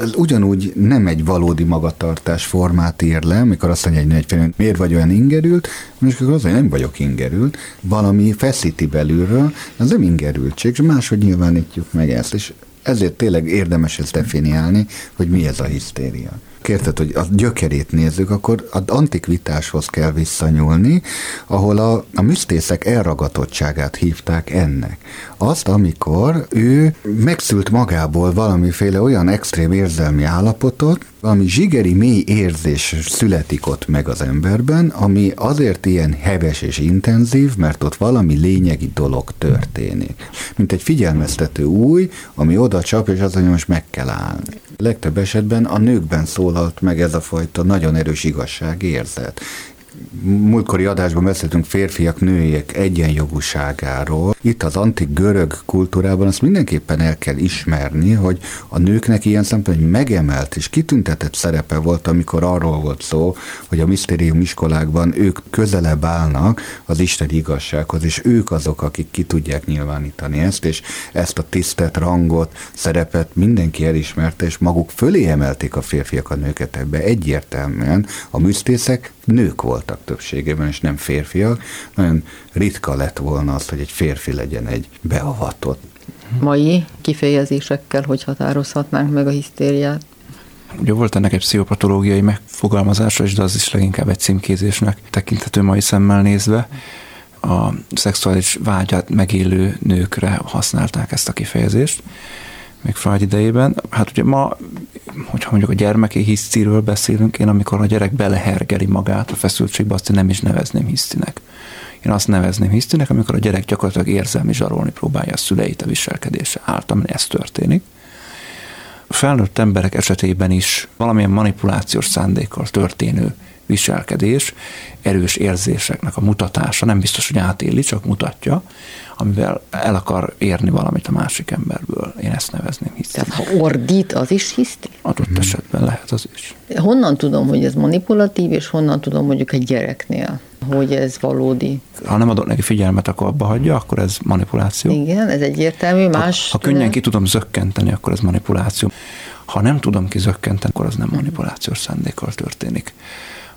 Ez ugyanúgy nem egy valódi magatartás formát ír le, mikor azt mondja egy nő, miért vagy olyan ingerült, és akkor az, hogy nem vagyok ingerült, valami feszíti belülről, ez nem ingerültség, és máshogy nyilvánítjuk meg ezt, és ezért tényleg érdemes ezt definiálni, hogy mi ez a hisztéria. Kérted, hogy a gyökerét nézzük, akkor az antikvitáshoz kell visszanyúlni, ahol a, a misztészek elragatottságát hívták ennek. Azt, amikor ő megszült magából valamiféle olyan extrém érzelmi állapotot, valami zsigeri mély érzés születik ott meg az emberben, ami azért ilyen heves és intenzív, mert ott valami lényegi dolog történik. Mint egy figyelmeztető új, ami oda csap, és az, hogy most meg kell állni. Legtöbb esetben a nőkben szólalt meg ez a fajta nagyon erős igazságérzet múltkori adásban beszéltünk férfiak, nőiek egyenjogúságáról. Itt az antik görög kultúrában azt mindenképpen el kell ismerni, hogy a nőknek ilyen szempontból egy megemelt és kitüntetett szerepe volt, amikor arról volt szó, hogy a misztérium iskolákban ők közelebb állnak az Isten igazsághoz, és ők azok, akik ki tudják nyilvánítani ezt, és ezt a tisztet, rangot, szerepet mindenki elismerte, és maguk fölé emelték a férfiak a nőket ebbe egyértelműen. A műsztészek nők voltak többségében, és nem férfiak. Nagyon ritka lett volna az, hogy egy férfi legyen egy beavatott. Mai kifejezésekkel, hogy határozhatnánk meg a hisztériát? Ugye volt ennek egy pszichopatológiai megfogalmazása is, de az is leginkább egy címkézésnek tekinthető mai szemmel nézve. A szexuális vágyat megélő nőkre használták ezt a kifejezést még Freud idejében. Hát ugye ma, hogyha mondjuk a gyermeki hisztiről beszélünk, én amikor a gyerek belehergeli magát a feszültségbe, azt én nem is nevezném hisztinek. Én azt nevezném hisztinek, amikor a gyerek gyakorlatilag érzelmi zsarolni próbálja a szüleit a viselkedése által, ez történik. A felnőtt emberek esetében is valamilyen manipulációs szándékkal történő viselkedés, erős érzéseknek a mutatása, nem biztos, hogy átéli, csak mutatja, amivel el akar érni valamit a másik emberből. Én ezt nevezném hiszti. Tehát ha ordít, az is hiszti? Adott hmm. esetben lehet az is. Honnan tudom, hogy ez manipulatív, és honnan tudom mondjuk egy gyereknél, hogy ez valódi? Ha nem adok neki figyelmet, akkor abba hagyja, akkor ez manipuláció. Igen, ez egyértelmű. Más ha, ha könnyen ki tudom zökkenteni, akkor ez manipuláció. Ha nem tudom kizökkenteni, akkor az nem manipulációs szándékkal történik.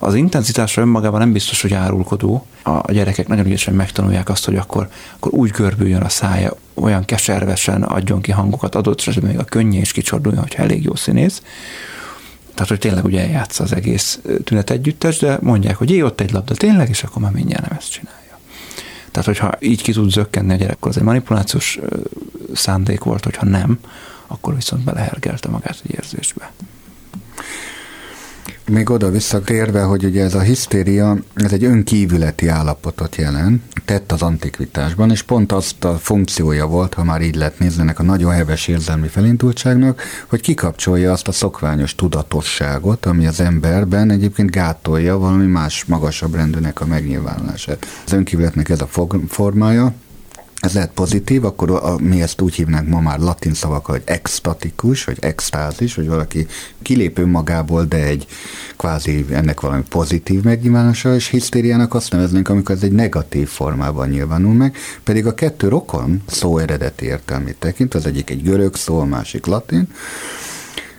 Az intenzitása önmagában nem biztos, hogy árulkodó. A gyerekek nagyon ügyesen megtanulják azt, hogy akkor, akkor úgy görbüljön a szája, olyan keservesen adjon ki hangokat, adott esetben még a könnyé is kicsorduljon, hogyha elég jó színész. Tehát, hogy tényleg ugye eljátsza az egész tünet együttes, de mondják, hogy jé, ott egy labda tényleg, és akkor már mindjárt nem ezt csinálja. Tehát, hogyha így ki tud zökkenni a gyerek, akkor az egy manipulációs szándék volt, hogyha nem, akkor viszont belehergelte magát egy érzésbe. Még oda visszatérve, hogy ugye ez a hisztéria, ez egy önkívületi állapotot jelent, tett az antikvitásban, és pont azt a funkciója volt, ha már így lehet nézni ennek a nagyon heves érzelmi felindultságnak, hogy kikapcsolja azt a szokványos tudatosságot, ami az emberben egyébként gátolja valami más magasabb rendűnek a megnyilvánulását. Az önkívületnek ez a formája, ez lehet pozitív, akkor a, mi ezt úgy hívnánk ma már latin szavakkal, hogy extatikus, vagy extázis, hogy valaki kilépő magából, de egy kvázi ennek valami pozitív megnyilvánulása, és hisztériának azt neveznénk, amikor ez egy negatív formában nyilvánul meg, pedig a kettő rokon szó eredeti értelmét tekint, az egyik egy görög szó, a másik latin,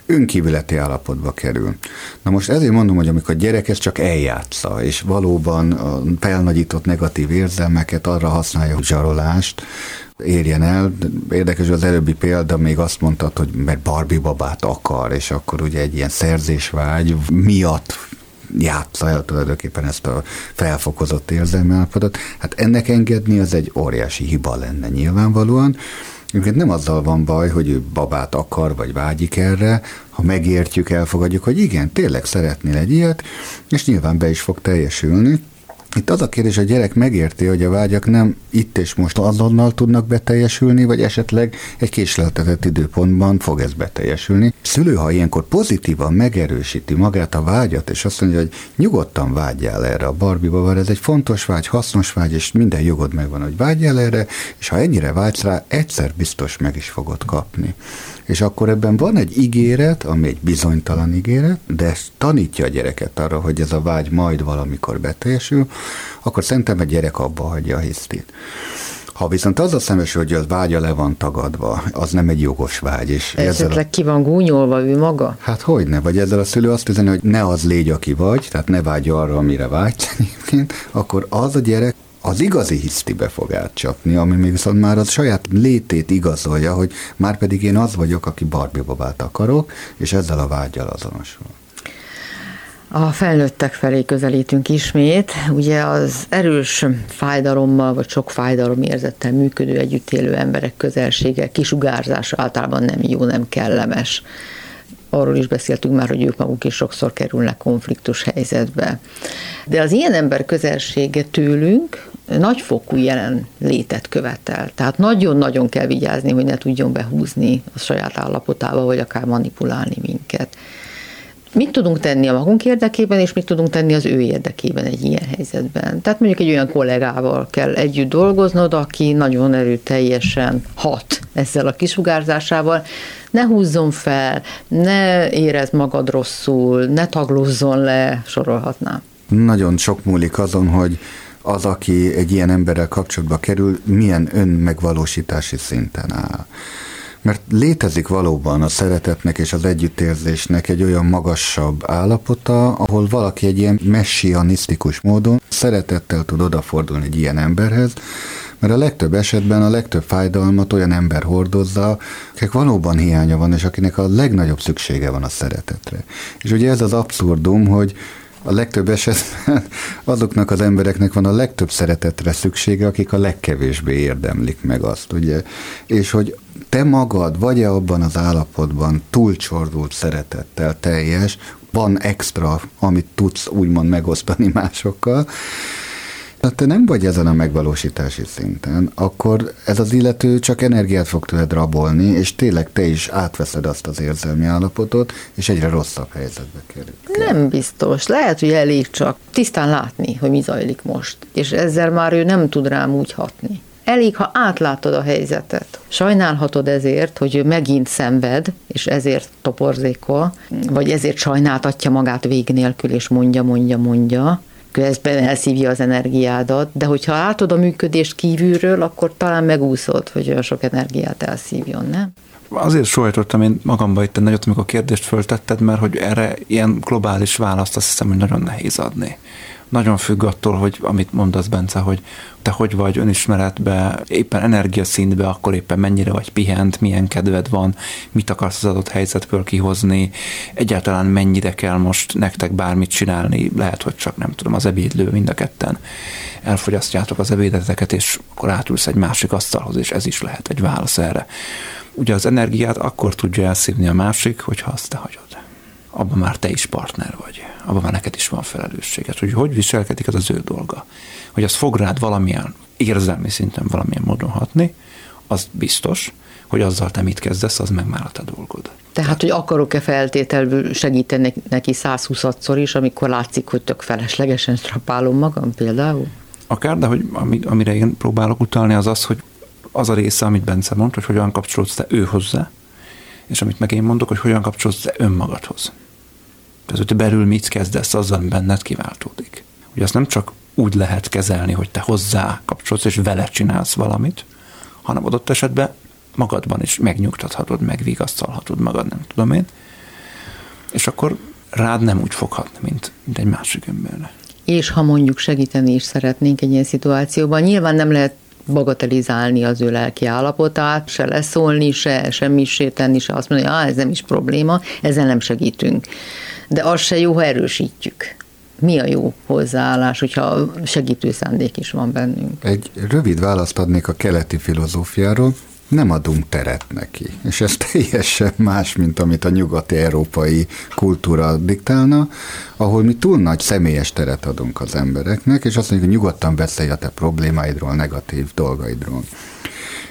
önkívületi állapotba kerül. Na most ezért mondom, hogy amikor a gyerek ezt csak eljátsza, és valóban a felnagyított negatív érzelmeket arra használja, hogy zsarolást, érjen el. Érdekes, az előbbi példa még azt mondtad, hogy mert Barbie babát akar, és akkor ugye egy ilyen szerzésvágy miatt játsza el tulajdonképpen ezt a felfokozott érzelmi állapotot. Hát ennek engedni az egy óriási hiba lenne nyilvánvalóan, Egyébként nem azzal van baj, hogy ő babát akar, vagy vágyik erre, ha megértjük, elfogadjuk, hogy igen, tényleg szeretnél egy ilyet, és nyilván be is fog teljesülni, itt az a kérdés, a gyerek megérti, hogy a vágyak nem itt és most azonnal tudnak beteljesülni, vagy esetleg egy késleltetett időpontban fog ez beteljesülni. Szülő, ha ilyenkor pozitívan megerősíti magát a vágyat, és azt mondja, hogy nyugodtan vágyjál erre a Barbie-ba, mert ez egy fontos vágy, hasznos vágy, és minden jogod megvan, hogy vágyjál erre, és ha ennyire vágysz rá, egyszer biztos meg is fogod kapni és akkor ebben van egy ígéret, ami egy bizonytalan ígéret, de ez tanítja a gyereket arra, hogy ez a vágy majd valamikor beteljesül, akkor szerintem egy gyerek abba hagyja a hisztit. Ha viszont az a szembesül, hogy az vágya le van tagadva, az nem egy jogos vágy. És Esetleg a... ki van gúnyolva ő maga? Hát hogy ne, vagy ezzel a szülő azt üzeni, hogy ne az légy, aki vagy, tehát ne vágy arra, amire vágysz egyébként, akkor az a gyerek az igazi hisztibe fog átcsapni, ami még viszont már az saját létét igazolja, hogy már pedig én az vagyok, aki Barbie babát akarok, és ezzel a vágyal azonosul. A felnőttek felé közelítünk ismét. Ugye az erős fájdalommal, vagy sok fájdalom érzettel működő, együtt élő emberek közelsége, kisugárzása általában nem jó, nem kellemes. Arról is beszéltünk már, hogy ők maguk is sokszor kerülnek konfliktus helyzetbe. De az ilyen ember közelsége tőlünk nagyfokú jelen létet követel. Tehát nagyon-nagyon kell vigyázni, hogy ne tudjon behúzni a saját állapotába, vagy akár manipulálni minket. Mit tudunk tenni a magunk érdekében, és mit tudunk tenni az ő érdekében egy ilyen helyzetben? Tehát mondjuk egy olyan kollégával kell együtt dolgoznod, aki nagyon erőteljesen hat ezzel a kisugárzásával. Ne húzzon fel, ne érezd magad rosszul, ne taglózzon le, sorolhatnám. Nagyon sok múlik azon, hogy az, aki egy ilyen emberrel kapcsolatba kerül, milyen önmegvalósítási szinten áll. Mert létezik valóban a szeretetnek és az együttérzésnek egy olyan magasabb állapota, ahol valaki egy ilyen messianisztikus módon szeretettel tud odafordulni egy ilyen emberhez, mert a legtöbb esetben a legtöbb fájdalmat olyan ember hordozza, akik valóban hiánya van, és akinek a legnagyobb szüksége van a szeretetre. És ugye ez az abszurdum, hogy a legtöbb esetben [laughs] azoknak az embereknek van a legtöbb szeretetre szüksége, akik a legkevésbé érdemlik meg azt, ugye? És hogy te magad vagy-e abban az állapotban túlcsordult szeretettel teljes, van extra, amit tudsz úgymond megosztani [laughs] másokkal, ha te nem vagy ezen a megvalósítási szinten, akkor ez az illető csak energiát fog tőled rabolni, és tényleg te is átveszed azt az érzelmi állapotot, és egyre rosszabb helyzetbe kerül. Nem biztos. Lehet, hogy elég csak tisztán látni, hogy mi zajlik most, és ezzel már ő nem tud rám úgy hatni. Elég, ha átlátod a helyzetet. Sajnálhatod ezért, hogy ő megint szenved, és ezért toporzékol, vagy ezért sajnáltatja magát vég nélkül, és mondja, mondja, mondja, közben elszívja az energiádat, de hogyha látod a működést kívülről, akkor talán megúszod, hogy olyan sok energiát elszívjon, nem? Azért sóhajtottam én magamba itt nagyot, amikor a kérdést föltetted, mert hogy erre ilyen globális választ azt hiszem, hogy nagyon nehéz adni nagyon függ attól, hogy amit mondasz, Bence, hogy te hogy vagy önismeretbe, éppen energiaszintbe, akkor éppen mennyire vagy pihent, milyen kedved van, mit akarsz az adott helyzetből kihozni, egyáltalán mennyire kell most nektek bármit csinálni, lehet, hogy csak nem tudom, az ebédlő mind a ketten elfogyasztjátok az ebédeteket, és akkor átülsz egy másik asztalhoz, és ez is lehet egy válasz erre. Ugye az energiát akkor tudja elszívni a másik, hogyha azt te hagyod abban már te is partner vagy, abban már neked is van felelősséget, hogy hogy viselkedik, az az ő dolga. Hogy az fog rád valamilyen érzelmi szinten valamilyen módon hatni, az biztos, hogy azzal te mit kezdesz, az meg már a te dolgod. Tehát, hogy akarok-e feltételből segíteni neki 120-szor is, amikor látszik, hogy tök feleslegesen strapálom magam például? Akár, de hogy amire én próbálok utalni, az az, hogy az a része, amit Bence mond, hogy hogyan kapcsolódsz te ő hozzá, és amit meg én mondok, hogy hogyan kapcsolódsz te önmagadhoz. Tehát, belül mit kezdesz, azzal benned kiváltódik. Ugye azt nem csak úgy lehet kezelni, hogy te hozzá kapcsolsz, és vele csinálsz valamit, hanem adott esetben magadban is megnyugtathatod, megvigasztalhatod magad, nem tudom én, és akkor rád nem úgy foghatni, mint, mint egy másik emberre. És ha mondjuk segíteni is szeretnénk egy ilyen szituációban, nyilván nem lehet bagatelizálni az ő lelki állapotát, se leszólni, se semmi tenni, se azt mondani, hogy ez nem is probléma, ezzel nem segítünk. De az se jó, ha erősítjük. Mi a jó hozzáállás, hogyha segítő szándék is van bennünk? Egy rövid választ adnék a keleti filozófiáról nem adunk teret neki. És ez [laughs] teljesen más, mint amit a nyugati európai kultúra diktálna, ahol mi túl nagy személyes teret adunk az embereknek, és azt mondjuk, hogy nyugodtan beszélj a te problémáidról, negatív dolgaidról.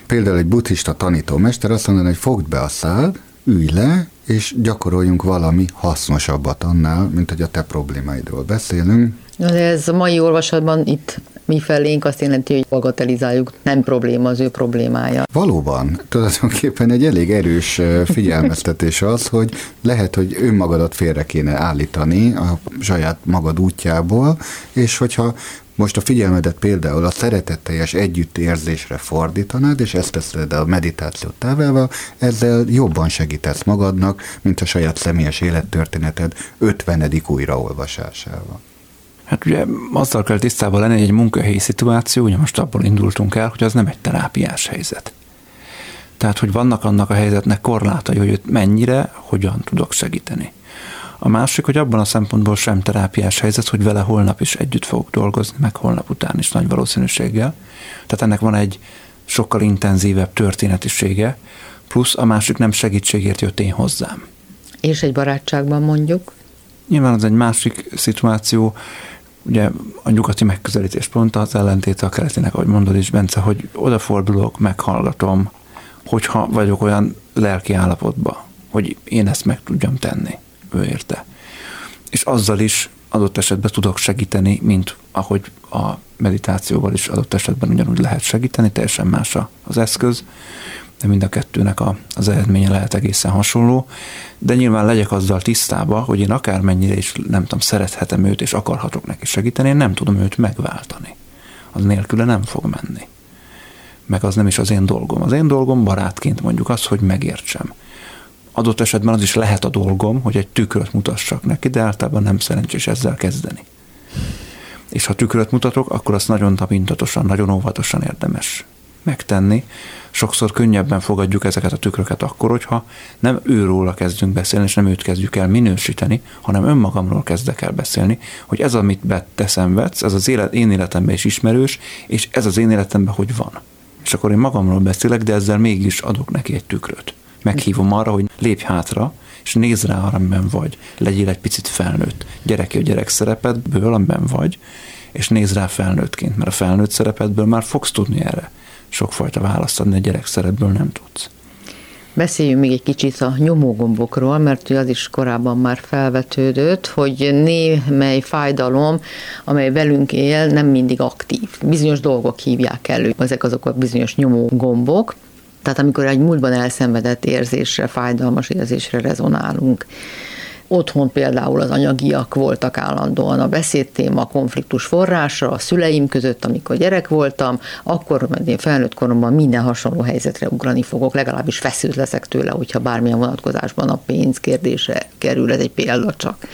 Például egy buddhista tanítómester azt mondaná, hogy fogd be a szád, ülj le, és gyakoroljunk valami hasznosabbat annál, mint hogy a te problémáidról beszélünk. De ez a mai olvasatban itt mi felénk azt jelenti, hogy bagatelizáljuk, nem probléma az ő problémája. Valóban, tulajdonképpen egy elég erős figyelmeztetés az, hogy lehet, hogy önmagadat félre kéne állítani a saját magad útjából, és hogyha most a figyelmedet például a szeretetteljes együttérzésre fordítanád, és ezt teszed a meditációt távelve, ezzel jobban segítesz magadnak, mint a saját személyes élettörténeted 50. újraolvasásával. Hát ugye azzal kell tisztában lenni, hogy egy munkahelyi szituáció, ugye most abból indultunk el, hogy az nem egy terápiás helyzet. Tehát, hogy vannak annak a helyzetnek korlátai, hogy őt mennyire, hogyan tudok segíteni. A másik, hogy abban a szempontból sem terápiás helyzet, hogy vele holnap is együtt fogok dolgozni, meg holnap után is nagy valószínűséggel. Tehát ennek van egy sokkal intenzívebb történetisége, plusz a másik nem segítségért jött én hozzám. És egy barátságban mondjuk? Nyilván az egy másik szituáció, ugye a nyugati megközelítés pont az ellentéte a keletinek, ahogy mondod is, Bence, hogy odafordulok, meghallgatom, hogyha vagyok olyan lelki állapotban, hogy én ezt meg tudjam tenni, érte. És azzal is adott esetben tudok segíteni, mint ahogy a meditációval is adott esetben ugyanúgy lehet segíteni, teljesen más az eszköz, de mind a kettőnek a, az eredménye lehet egészen hasonló, de nyilván legyek azzal tisztában, hogy én akármennyire is nem tudom, szerethetem őt, és akarhatok neki segíteni, én nem tudom őt megváltani. Az nélküle nem fog menni. Meg az nem is az én dolgom. Az én dolgom barátként mondjuk az, hogy megértsem. Adott esetben az is lehet a dolgom, hogy egy tükröt mutassak neki, de általában nem szerencsés ezzel kezdeni. És ha tükröt mutatok, akkor azt nagyon tapintatosan, nagyon óvatosan érdemes megtenni. Sokszor könnyebben fogadjuk ezeket a tükröket akkor, hogyha nem őróla kezdünk beszélni, és nem őt kezdjük el minősíteni, hanem önmagamról kezdek el beszélni, hogy ez, amit te szenvedsz, ez az élet, én életemben is ismerős, és ez az én életemben hogy van. És akkor én magamról beszélek, de ezzel mégis adok neki egy tükröt. Meghívom arra, hogy lépj hátra, és nézd rá arra, amiben vagy. Legyél egy picit felnőtt. Gyereki a gyerek szerepedből, amiben vagy, és nézd rá felnőttként, mert a felnőtt szerepedből már fogsz tudni erre sokfajta választ adni, a gyerek szeretből nem tudsz. Beszéljünk még egy kicsit a nyomógombokról, mert az is korábban már felvetődött, hogy némely fájdalom, amely velünk él, nem mindig aktív. Bizonyos dolgok hívják elő, ezek azok a bizonyos nyomógombok. Tehát amikor egy múltban elszenvedett érzésre, fájdalmas érzésre rezonálunk. Otthon például az anyagiak voltak állandóan a beszédtéma, a konfliktus forrása a szüleim között, amikor gyerek voltam, akkor én felnőtt koromban minden hasonló helyzetre ugrani fogok, legalábbis feszült leszek tőle, hogyha bármilyen vonatkozásban a pénz kérdése kerül, ez egy példa csak.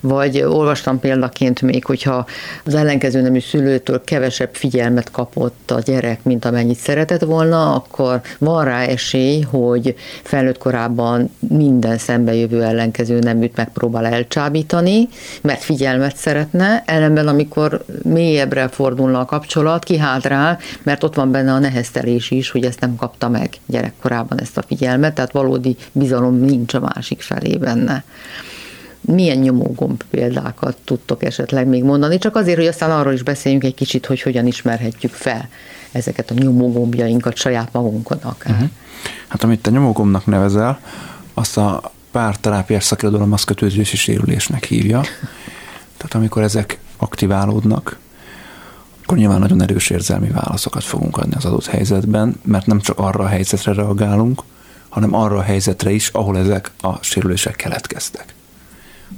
Vagy olvastam példaként még, hogyha az ellenkező nemű szülőtől kevesebb figyelmet kapott a gyerek, mint amennyit szeretett volna, akkor van rá esély, hogy felnőtt korában minden szembejövő ellenkező nemű őt megpróbál elcsábítani, mert figyelmet szeretne, ellenben amikor mélyebbre fordulna a kapcsolat, kihátrál, mert ott van benne a neheztelés is, hogy ezt nem kapta meg gyerekkorában ezt a figyelmet, tehát valódi bizalom nincs a másik felé benne. Milyen nyomógomb példákat tudtok esetleg még mondani, csak azért, hogy aztán arról is beszéljünk egy kicsit, hogy hogyan ismerhetjük fel ezeket a nyomógombjainkat saját magunkon akár. Uh-huh. Hát amit te nyomógombnak nevezel, azt a párterápiás szakirodalom az kötődési sérülésnek hívja. Tehát amikor ezek aktiválódnak, akkor nyilván nagyon erős érzelmi válaszokat fogunk adni az adott helyzetben, mert nem csak arra a helyzetre reagálunk, hanem arra a helyzetre is, ahol ezek a sérülések keletkeztek.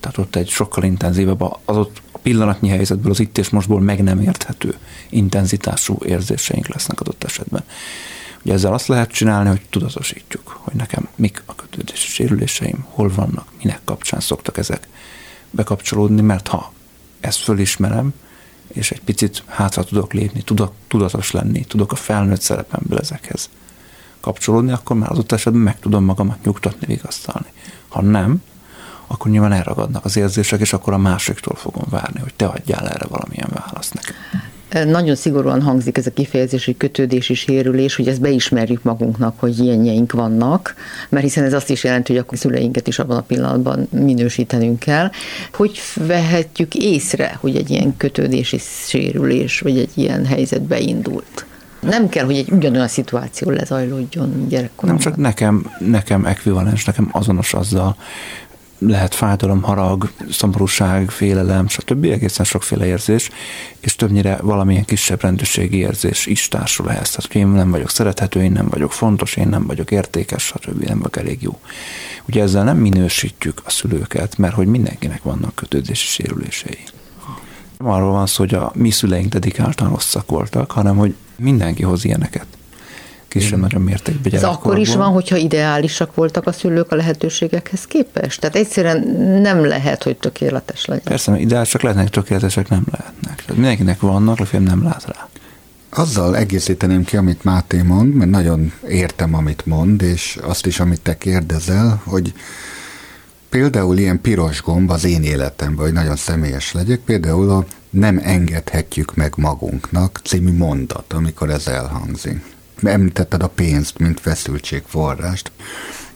Tehát ott egy sokkal intenzívebb, az ott a pillanatnyi helyzetből, az itt és mostból meg nem érthető intenzitású érzéseink lesznek adott esetben. Ugye ezzel azt lehet csinálni, hogy tudatosítjuk, hogy nekem mik a kötődési sérüléseim, hol vannak, minek kapcsán szoktak ezek bekapcsolódni, mert ha ezt fölismerem, és egy picit hátra tudok lépni, tudok tudatos lenni, tudok a felnőtt szerepemből ezekhez kapcsolódni, akkor már ott esetben meg tudom magamat nyugtatni, vigasztalni. Ha nem, akkor nyilván elragadnak az érzések, és akkor a másiktól fogom várni, hogy te adjál erre valamilyen választ nekem. Nagyon szigorúan hangzik ez a kifejezés, hogy kötődési sérülés, hogy ezt beismerjük magunknak, hogy ilyenjeink vannak, mert hiszen ez azt is jelenti, hogy akkor szüleinket is abban a pillanatban minősítenünk kell. Hogy vehetjük észre, hogy egy ilyen kötődési sérülés, vagy egy ilyen helyzet beindult? Nem kell, hogy egy ugyanolyan szituáció lezajlódjon gyerekkoromban. Nem csak nekem, nekem ekvivalens, nekem azonos azzal, lehet fájdalom, harag, szomorúság, félelem, stb. egészen sokféle érzés, és többnyire valamilyen kisebb rendőrségi érzés is társul ehhez. Tehát, hogy én nem vagyok szerethető, én nem vagyok fontos, én nem vagyok értékes, stb. nem vagyok elég jó. Ugye ezzel nem minősítjük a szülőket, mert hogy mindenkinek vannak kötődési sérülései. Nem arról van szó, hogy a mi szüleink dedikáltan rosszak voltak, hanem hogy mindenki hoz ilyeneket kisebb-nagyobb mértékben Ez akkor is van, hogyha ideálisak voltak a szülők a lehetőségekhez képest? Tehát egyszerűen nem lehet, hogy tökéletes legyen. Persze, mert ideálisak lehetnek, tökéletesek nem lehetnek. Tehát mindenkinek vannak, legalább nem lát rá. Azzal egészíteném ki, amit Máté mond, mert nagyon értem, amit mond, és azt is, amit te kérdezel, hogy például ilyen piros gomb az én életemben, hogy nagyon személyes legyek, például a nem engedhetjük meg magunknak című mondat, amikor ez elhangzik említetted a pénzt, mint feszültségforrást.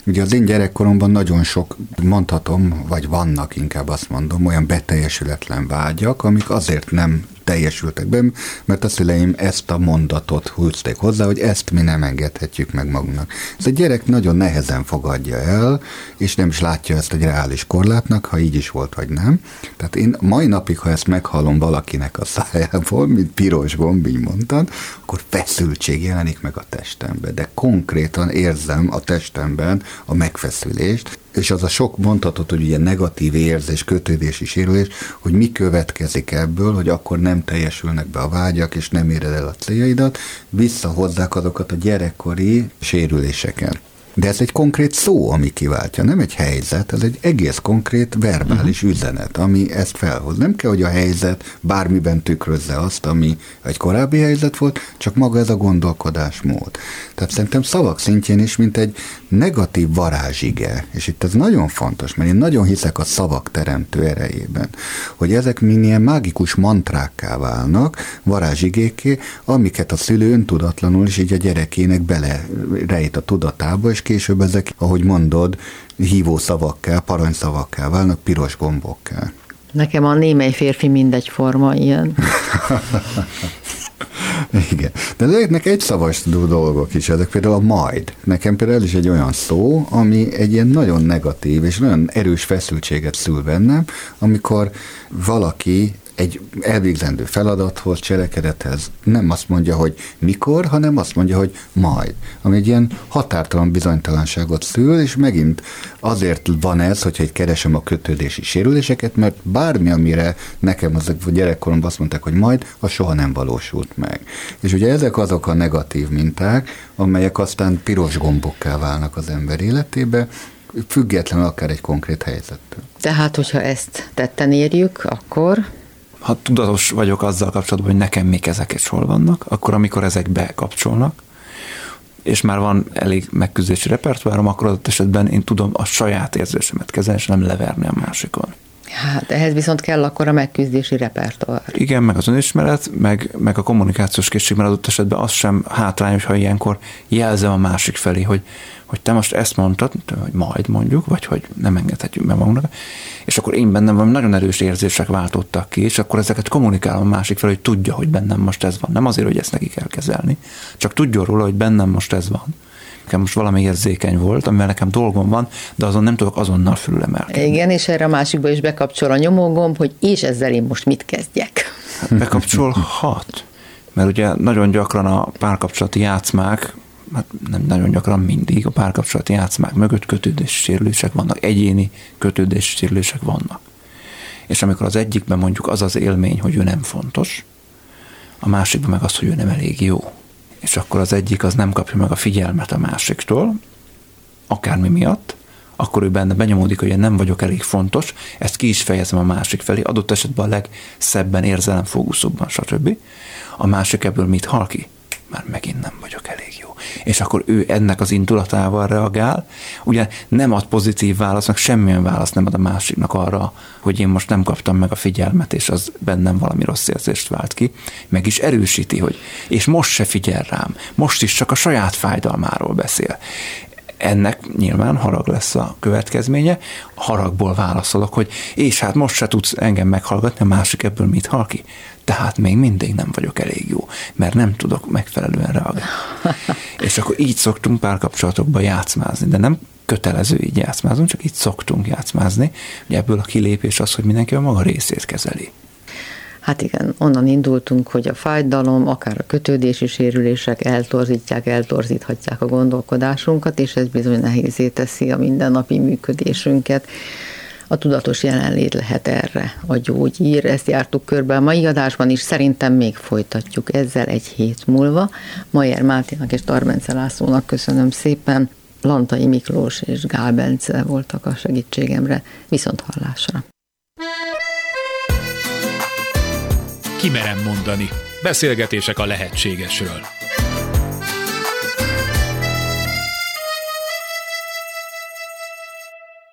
Ugye az én gyerekkoromban nagyon sok, mondhatom, vagy vannak inkább azt mondom, olyan beteljesületlen vágyak, amik azért nem teljesültek be, mert a szüleim ezt a mondatot húzték hozzá, hogy ezt mi nem engedhetjük meg magunknak. Ez a gyerek nagyon nehezen fogadja el, és nem is látja ezt egy reális korlátnak, ha így is volt, vagy nem. Tehát én mai napig, ha ezt meghallom valakinek a szájából, mint piros gomb, így mondtad, akkor feszültség jelenik meg a testemben, de konkrétan érzem a testemben a megfeszülést, és az a sok mondhatott, hogy ugye negatív érzés, kötődési sérülés, hogy mi következik ebből, hogy akkor nem teljesülnek be a vágyak, és nem éred el a céljaidat, visszahozzák azokat a gyerekkori sérüléseket. De ez egy konkrét szó, ami kiváltja, nem egy helyzet, ez egy egész konkrét verbális uh-huh. üzenet, ami ezt felhoz. Nem kell, hogy a helyzet bármiben tükrözze azt, ami egy korábbi helyzet volt, csak maga ez a gondolkodásmód. Tehát szerintem szavak szintjén is, mint egy negatív varázsige, és itt ez nagyon fontos, mert én nagyon hiszek a szavak teremtő erejében, hogy ezek minél mágikus mantrákká válnak, varázsigéké, amiket a szülő öntudatlanul is így a gyerekének bele rejt a tudatába, és később ezek, ahogy mondod, hívó szavakká, parancsszavakká válnak, piros gombokká. Nekem a némely férfi mindegy forma ilyen. [laughs] Igen. De ezeknek egy szavas dolgok is, ezek például a majd. Nekem például is egy olyan szó, ami egy ilyen nagyon negatív és nagyon erős feszültséget szül bennem, amikor valaki egy elvégzendő feladathoz, cselekedethez nem azt mondja, hogy mikor, hanem azt mondja, hogy majd. Ami egy ilyen határtalan bizonytalanságot szül, és megint azért van ez, hogyha egy keresem a kötődési sérüléseket, mert bármi, amire nekem az gyerekkoromban azt mondták, hogy majd, az soha nem valósult meg. És ugye ezek azok a negatív minták, amelyek aztán piros gombokká válnak az ember életébe, függetlenül akár egy konkrét helyzettől. Tehát, hogyha ezt tetten érjük, akkor ha tudatos vagyok azzal kapcsolatban, hogy nekem még ezek is hol vannak, akkor amikor ezek bekapcsolnak, és már van elég megküzdési repertoárom, akkor adott esetben én tudom a saját érzésemet kezelni, és nem leverni a másikon. Hát ehhez viszont kell akkor a megküzdési repertoár. Igen, meg az önismeret, meg, meg a kommunikációs készség, mert adott esetben az sem hátrány, hogyha ilyenkor jelzem a másik felé, hogy, hogy te most ezt mondtad, hogy majd mondjuk, vagy hogy nem engedhetjük meg magunknak, és akkor én bennem valami nagyon erős érzések váltottak ki, és akkor ezeket kommunikálom a másik felé, hogy tudja, hogy bennem most ez van. Nem azért, hogy ezt neki kell kezelni, csak tudja róla, hogy bennem most ez van nekem most valami érzékeny volt, amivel nekem dolgom van, de azon nem tudok azonnal fölülemelkedni. Igen, és erre a másikba is bekapcsol a nyomógomb, hogy és ezzel én most mit kezdjek. [laughs] Bekapcsolhat, mert ugye nagyon gyakran a párkapcsolati játszmák, hát nem nagyon gyakran mindig, a párkapcsolati játszmák mögött kötődési sérülések vannak, egyéni kötődési sérülések vannak. És amikor az egyikben mondjuk az az élmény, hogy ő nem fontos, a másikban meg az, hogy ő nem elég jó és akkor az egyik az nem kapja meg a figyelmet a másiktól, akármi miatt, akkor ő benne benyomódik, hogy én nem vagyok elég fontos, ezt ki is fejezem a másik felé, adott esetben a legszebben, érzelemfókuszóbban, stb. A másik ebből mit hal ki? Már megint nem vagyok elég jó és akkor ő ennek az indulatával reagál. Ugye nem ad pozitív választ, meg semmilyen választ nem ad a másiknak arra, hogy én most nem kaptam meg a figyelmet, és az bennem valami rossz érzést vált ki, meg is erősíti, hogy és most se figyel rám, most is csak a saját fájdalmáról beszél ennek nyilván harag lesz a következménye. Haragból válaszolok, hogy és hát most se tudsz engem meghallgatni, a másik ebből mit hal ki? Tehát még mindig nem vagyok elég jó, mert nem tudok megfelelően reagálni. [laughs] És akkor így szoktunk párkapcsolatokban játszmázni, de nem kötelező így játszmázunk, csak így szoktunk játszmázni. Ugye ebből a kilépés az, hogy mindenki a maga részét kezeli. Hát igen, onnan indultunk, hogy a fájdalom, akár a kötődési sérülések eltorzítják, eltorzíthatják a gondolkodásunkat, és ez bizony nehézé teszi a mindennapi működésünket. A tudatos jelenlét lehet erre a gyógyír. Ezt jártuk körbe a mai adásban is, szerintem még folytatjuk ezzel egy hét múlva. Majer Máténak és Tarbence Lászlónak köszönöm szépen. Lantai Miklós és Gál Bence voltak a segítségemre. Viszont hallásra. Kimerem mondani. Beszélgetések a lehetségesről.